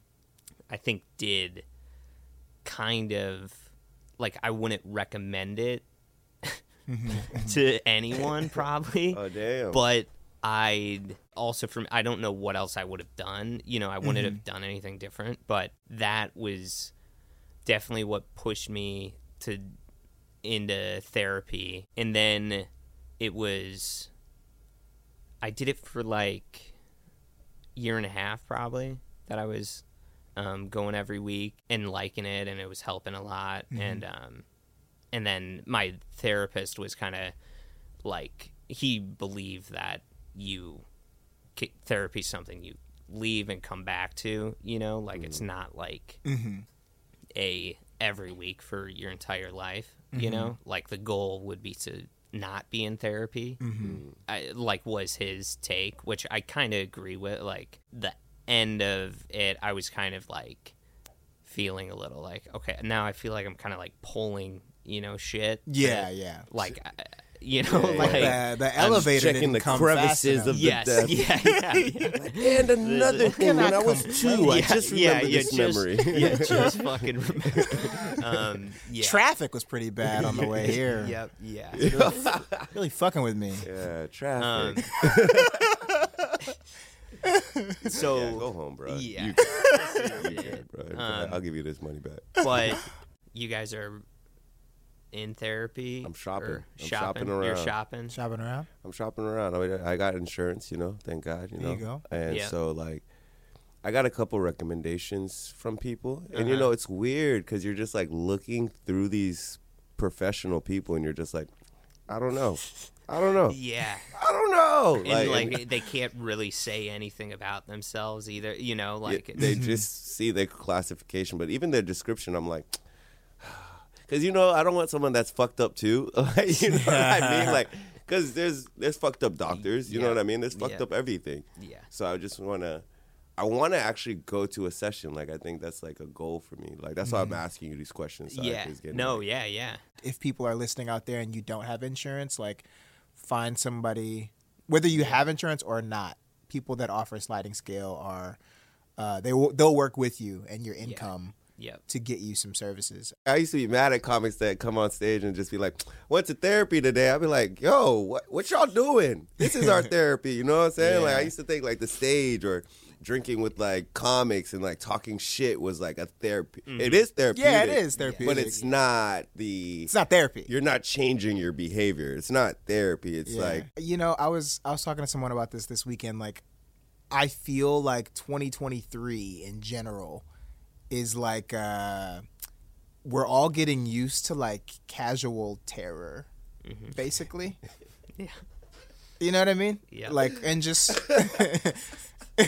I think did kind of like I wouldn't recommend it mm-hmm. (laughs) to anyone probably, oh damn! but I also from I don't know what else I would have done. You know, I wouldn't have done anything different, but that was definitely what pushed me to into therapy. And then it was I did it for like year and a half probably that I was um, going every week and liking it and it was helping a lot and um, and then my therapist was kind of like he believed that you therapy something you leave and come back to you know like it's not like Mhm. a every week for your entire life you mm-hmm. know like the goal would be to not be in therapy. Mm-hmm. I, like was his take which i kind of agree with like the end of it i was kind of like feeling a little like okay now i feel like i'm kind of like pulling you know shit. Yeah, yeah. like I- you know Yeah, yeah. Like, like the, the elevator checking didn't the come crevices of enough. the yes depth. (laughs) yeah (laughs) yeah and another thing, when I was two, I just remember yeah, this just- memory. (laughs) yeah, just fucking remember. Um, yeah. Traffic was pretty bad on the way here. Yep. Yeah. Really fucking with me. yeah, Um, traffic. so, yeah, go home, bro. yeah. You, you good, bro. Um, I'll give you this money back. but you guys are in therapy? I'm shopping. or I'm shopping You're shopping. Shopping around. I'm shopping around. I, mean, I got insurance, you know, thank God, you There know. you go. And Yeah. so like I got a couple recommendations from people. And you Uh-huh. know, it's weird cuz you're just like looking through these professional people and you're just like I don't know. I don't know. Yeah. I don't know. And like, they can't really say anything about themselves either. You know, Yeah, like they (laughs) just see their classification, but even their description, I'm like, because you know, I don't want someone that's fucked up too. (laughs) Like, you know what I mean? (laughs) Like, because there's there's fucked up doctors. You know what I mean? There's fucked Yeah. up everything. yeah. So I just want to. I want to actually go to a session. Like I think that's like a goal for me. Like that's why I'm asking you these questions. So yeah. No. like- Yeah. Yeah. if people are listening out there and you don't have insurance, like find somebody, whether you have insurance or not. People that offer sliding scale are uh, they will they'll work with you and your income Yep. to get you some services. I used to be mad at comics that come on stage and just be like, "Went to therapy today." I'd be like, "Yo, what what y'all doing? This is our (laughs) therapy." You know what I'm saying? Like I used to think like the stage or drinking with like comics and like talking shit was like a therapy. Mm-hmm. It is therapy. Yeah, it is therapeutic. but it's not the. It's not therapy. You're not changing your behavior. It's not therapy. It's Yeah. like you know, I was I was talking to someone about this this weekend. Like, I feel like 2023 in general is like uh, we're all getting used to like casual terror, basically. (laughs) Yeah. You know what I mean? Yeah. Like and just (laughs) (laughs)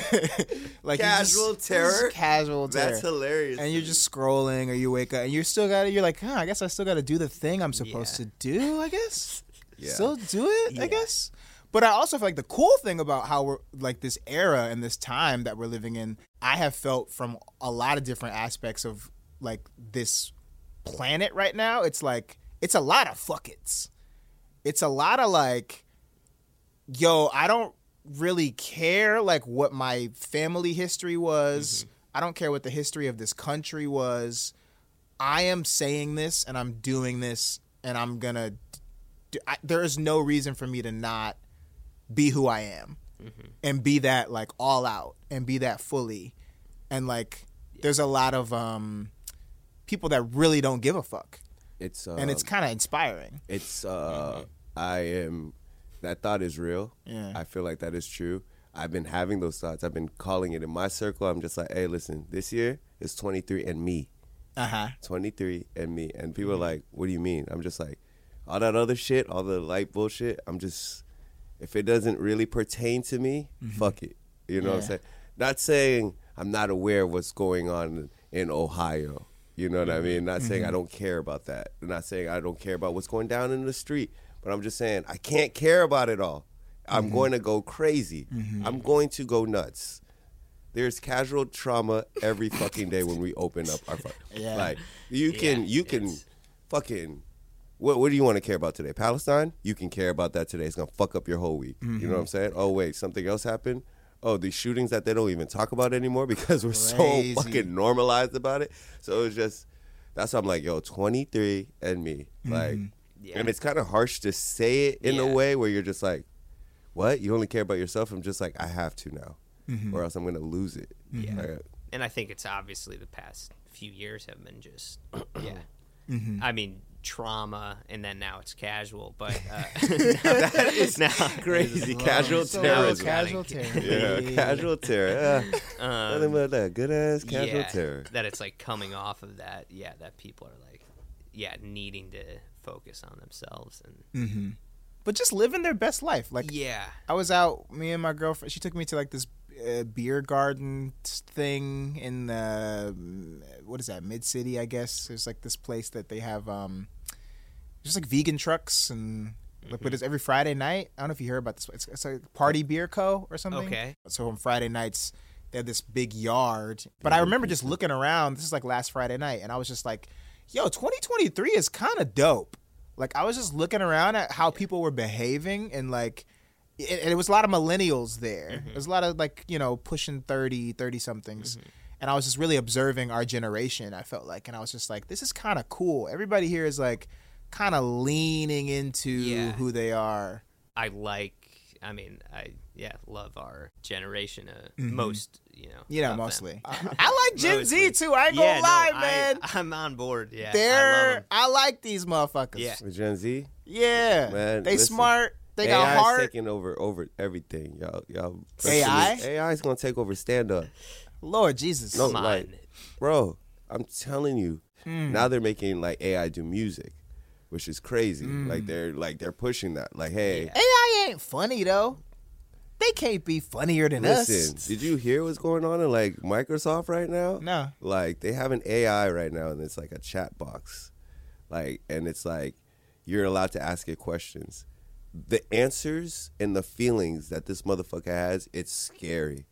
like Casual just- terror? just Casual terror. that's hilarious. and you're just scrolling or you wake up and you still got to you're like, huh, I guess I still got to do the thing I'm supposed Yeah. to do, I guess. Yeah. Still do it, I guess. But I also feel like the cool thing about how we're like this era and this time that we're living in, I have felt from a lot of different aspects of like this planet right now, it's like it's a lot of fuck it's. It's a lot of like yo, I don't really care like what my family history was. Mm-hmm. I don't care what the history of this country was. I am saying this and I'm doing this and I'm going to I, there is no reason for me to not be who I am and be that like all out and be that fully. And like there's a lot of um people that really don't give a fuck. it's um, And it's kind of inspiring. It's uh I am that thought is real. Yeah. I feel like that is true. I've been having those thoughts. I've been calling it in my circle. I'm just like, hey, listen, this year is 23 and me. Uh-huh. 23 and me. And people are like, what do you mean? I'm just like, all that other shit, all the light bullshit, I'm just, if it doesn't really pertain to me, mm-hmm. fuck it. You know what I'm saying? Not saying I'm not aware of what's going on in Ohio. You know what I mean? Not saying I mm-hmm. don't care about that. not saying I don't care about what's going down in the street. But I'm just saying I can't care about it all. I'm mm-hmm. going to go crazy. I'm going to go nuts. There's casual trauma every fucking day when we open up our fuck. (laughs) Yeah. Like you can Yeah, you can fucking what what do you want to care about today? Palestine? You can care about that today. It's gonna fuck up your whole week. You know what I'm mm-hmm. saying? Oh wait, something else happened. Oh, these shootings that they don't even talk about anymore (laughs) because we're Crazy. so fucking normalized about it. So it's just that's why I'm like, yo, 23 and me, mm-hmm. like, Yeah. and it's kind of harsh to say it in a way where you're just like, what? You only care about yourself? I'm just like, I have to now, mm-hmm. or else I'm gonna lose it. Yeah. Like, uh, and I think it's obviously the past few years have been just (clears throat) yeah. Mm-hmm. I mean trauma, and then now it's casual, but uh, (laughs) (laughs) that is now, crazy. Casual So terrorism. casual terror. Yeah, casual terror. (laughs) Yeah. um, Nothing but that good ass casual yeah, terror. that it's like coming off of that. Yeah, that people are like, yeah, needing to focus on themselves and Mm-hmm. But just living their best life. Like yeah, I was out, me and my girlfriend. She took me to like this uh, beer garden thing in the what is that mid city? I guess there's like this place that they have um, just like vegan trucks and like but it's every Friday night. I don't know if you heard about this. It's, it's like Party Beer Co. or something. Okay. So on Friday nights they have this big yard. But I remember just looking around. This is like last Friday night, and I was just like, "Yo, 2023 is kind of dope." Like I was just looking around at how people were behaving and like and it was a lot of millennials there. There's a lot of like, you know, pushing 30, 30 somethings. And I was just really observing our generation, I felt like. And I was just like, this is kind of cool. Everybody here is like kind of leaning into Yeah. who they are. I like I mean, I yeah love our generation. Uh, Mhm. Most you know. You know, mostly. I, (laughs) I like Gen Z too. I ain't gonna yeah, no, lie, I- man. I'm on board. Yeah, I love They're 'em. I, like these motherfuckers. Yeah. Gen Z, Yeah. Man, they listen. smart. They AI got is heart. taking over over everything, y'all. Y'all. AI? AI is gonna take over stand up, Lord Jesus. No, Come like- on. bro. I'm telling you. Mm. Now they're making like AI do music, which is crazy. Mm. Like they're like they're pushing that. Like, hey. AI ain't funny though. They can't be funnier than listen, us. did you hear what's going on in like Microsoft right now? No. Like they have an AI right now, and it's like a chat box, like, and it's like you're allowed to ask it questions. The answers and the feelings that this motherfucker has, it's scary.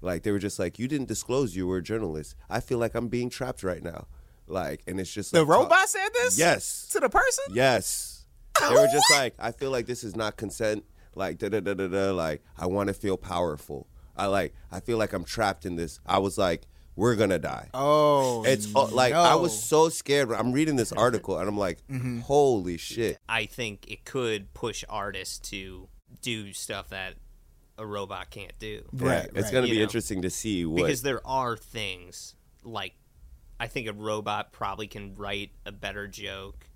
Like they were just like, you didn't disclose you were a journalist. I feel like I'm being trapped right now. Like, and it's just The like, robot said this? Yes. To the person? Yes. (laughs) They were just like, I feel like this is not consent. Like da da da da da. Like I want to feel powerful. I like. I feel like I'm trapped in this. I was like, we're gonna die. Oh. It's uh, like I was so scared. I'm reading this article and I'm like, Mm-hmm. holy shit. I think it could push artists to do stuff that a robot can't do. Right, it's gonna You be know. interesting to see what. because there are things like I think a robot probably can write a better joke.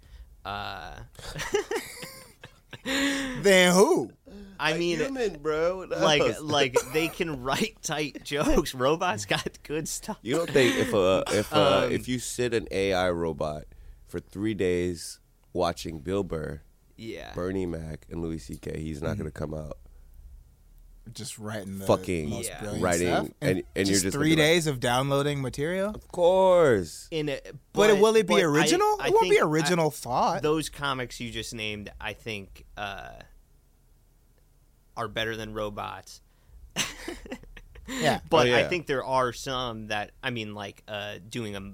Uh, (laughs) Then who? I mean, human, bro. What (laughs) like else? like they can write tight (laughs) jokes. Robots got good stuff. you don't think if uh if uh Um, if you sit an AI robot for three days watching Bill Burr, Yeah, Bernie Mac, and Louis C.K., he's Mm-hmm. not gonna come out. Just writing the Fucking most Yeah. brilliant writing, stuff. and- and you're just just three gonna like- days of downloading material. Of course. in it, But, will it be but I- original? I it won't be think I- original thought. those comics you just named, I think, uh, are better than robots. (laughs) yeah. But Oh, I think there are some that I mean, like uh, doing a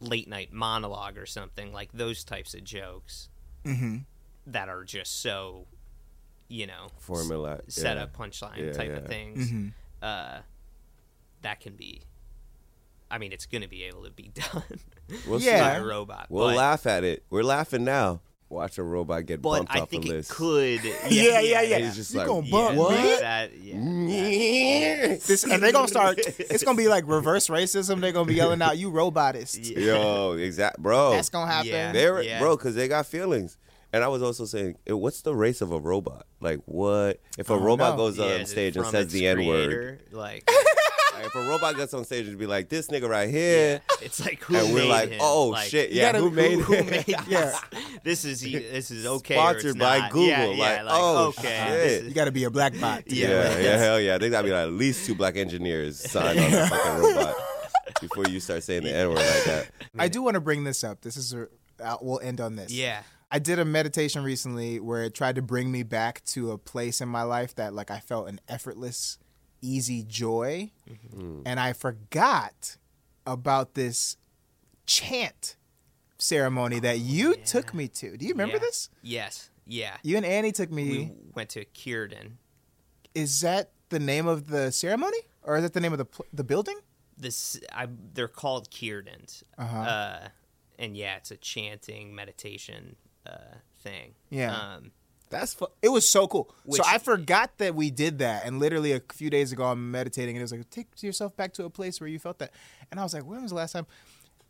late night monologue or something like those types of jokes Mm-hmm. that are just so, you know, Formula set yeah. up punchline Yeah, type of things. Mm-hmm. Uh, that can be. I mean, it's going to be able to be (laughs) done We'll Yeah. see. a robot. We'll but, laugh at it. We're laughing now. Watch a robot get But bumped I off think the it list. could. (laughs) Yeah, yeah, yeah. He's just You like, gonna Yeah, bump what? That, yeah. This and they're gonna start. (laughs) It's gonna be like reverse racism. They're gonna be yelling out, "You robotist." Yeah. Yo, exact, bro. That's gonna happen. Yeah. They're Yeah. bro, because they got feelings. And I was also saying, eh, what's the race of a robot? Like, what if a robot know. goes Yeah, on stage and says the N word? Like, (laughs) if a robot gets on stage and be like, "This nigga right here," it's like who and we're like, him? "Oh Like, shit, you yeah, gotta- who made who, who made (laughs) Yeah. this? This is this is okay. or Sponsored by not. Google, Yeah, like, yeah, like, oh, okay. shit. this You got to be a black bot. to Yeah, do yeah, hell yeah. They gotta be like at least two black engineers signed on that fucking robot (laughs) before you start saying the N word like that. I do want to bring this up. This is a, uh, we'll end on this. yeah. I did a meditation recently where it tried to bring me back to a place in my life that like I felt an effortless, easy joy, and I forgot about this chant ceremony that you took me to. Do you remember Yeah. this? Yes. Yeah. You and Annie took me. We went to Kirtan. Is that the name of the ceremony, or is that the name of the pl- the building? This I they're called Kirtans. Uh-huh. Uh, and yeah, it's a chanting meditation uh, thing. Yeah. Um, That's fu- it was so cool. Which- so I forgot that we did that, and literally a few days ago I'm meditating, and it was like take yourself back to a place where you felt that, and I was like, when was the last time?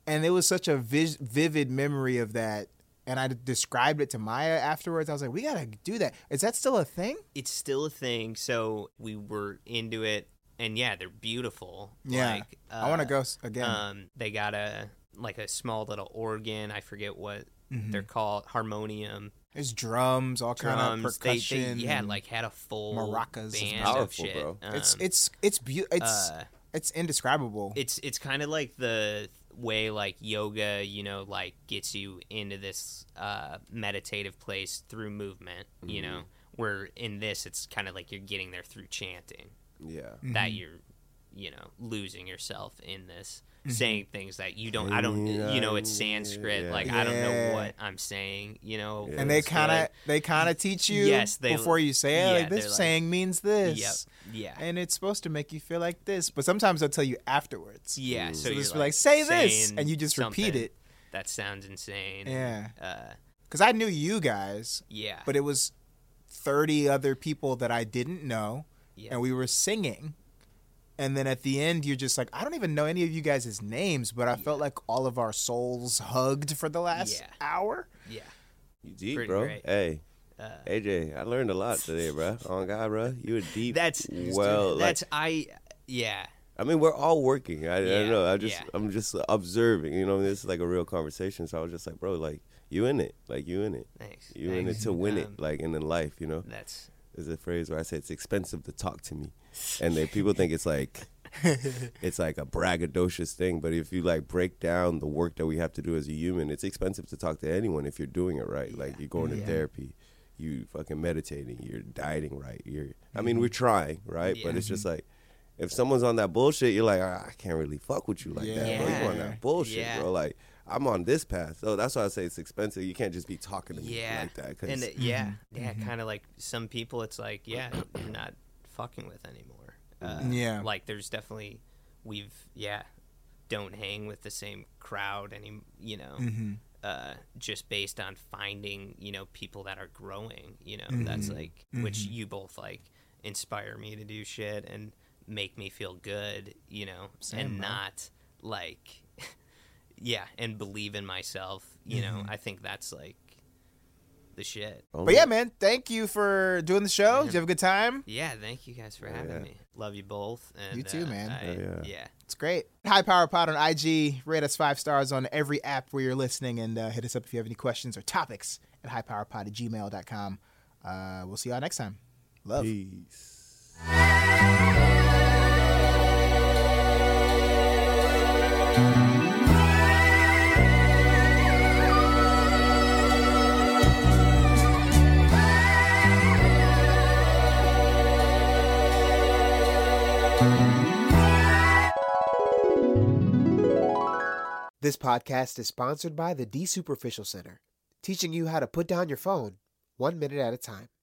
And it was such a vis- vivid memory of that, and I described it to Maya afterwards. I was like, we gotta do that. Is that still a thing? it's still a thing. So we were into it, and yeah, they're beautiful. Yeah. Like, I want to uh, go again. Um, they got a like a small little organ. I forget what Mm-hmm. they're called. Harmonium, There's drums, all kind of drums. They, percussion. they yeah, like had a full maracas. It's band powerful, of shit. bro. it's Um, it's it's beau- it's uh, it's indescribable. it's it's kind of like the way like yoga, you know, like gets you into this uh, meditative place through movement. You Mm-hmm. know, where in this it's kind of like you're getting there through chanting. Yeah. Mm-hmm. that you're you know losing yourself in this saying things that you don't i don't you know it's sanskrit yeah. like i don't know what i'm saying you know and they kind of they kind of teach you Yes, they- before you say it. yeah, like this they're like- saying means this. yep yeah and it's supposed to make you feel like this. But sometimes they'll tell you afterwards. yeah So so, you're just be like, "Say this," and you just repeat it. that sounds insane Yeah. uh Because I knew you guys, yeah but it was 30 other people that I didn't know Yeah. and we were singing. And then at the end, you're just like, I don't even know any of you guys' names, but I felt like all of our souls hugged for the last Yeah. hour. yeah. You deep, Pretty bro. great. Hey, Uh, AJ, I learned a lot today, bro. On God, bro, you were deep. that's well. like, that's I yeah. I mean, we're all working. I, I don't know. I just, yeah. I'm just observing. You know, this is like a real conversation. So I was just like, bro, like you in it, like you in it, Thanks. you in it to win Um, it, like and in life. You know, That's there's a phrase where I say it's expensive to talk to me, and they people think it's like. (laughs) it's like a braggadocious thing, but if you like break down the work that we have to do as a human, it's expensive to talk to anyone if you're doing it right. Like you're going to therapy, you fucking meditating, you're dieting right. You're, I mean, we're trying, right? But it's just like if someone's on that bullshit, you're like, "Ah, I can't really fuck with you like that, bro. You on that bullshit, Yeah. bro. Like I'm on this path, so that's why I say it's expensive. You can't just be talking to me yeah. like that. 'cause- and it- yeah, yeah, kind of like some people. It's like yeah, you're not fucking with anymore. Uh, Yeah. like there's definitely we've yeah, don't hang with the same crowd any you know. Mm-hmm. uh, just based on finding you know people that are growing you know Mm-hmm. that's like which you both like inspire me to do shit and make me feel good you know Same, and bro. not like yeah and believe in myself you know Mm-hmm. i think that's like the shit But yeah, man, thank you for doing the show. Did you have a good time? yeah thank you guys for having yeah. me love you both and You too, uh, man. I- Oh, yeah. yeah It's great. High Power Pod on IG. Rate us five stars on every app where you're listening and uh, hit us up if you have any questions or topics at highpowerpod at gmail.com. Uh, we'll see y'all next time. Love. Peace. This podcast is sponsored by the D Superficial Center, teaching you how to put down your phone one minute at a time.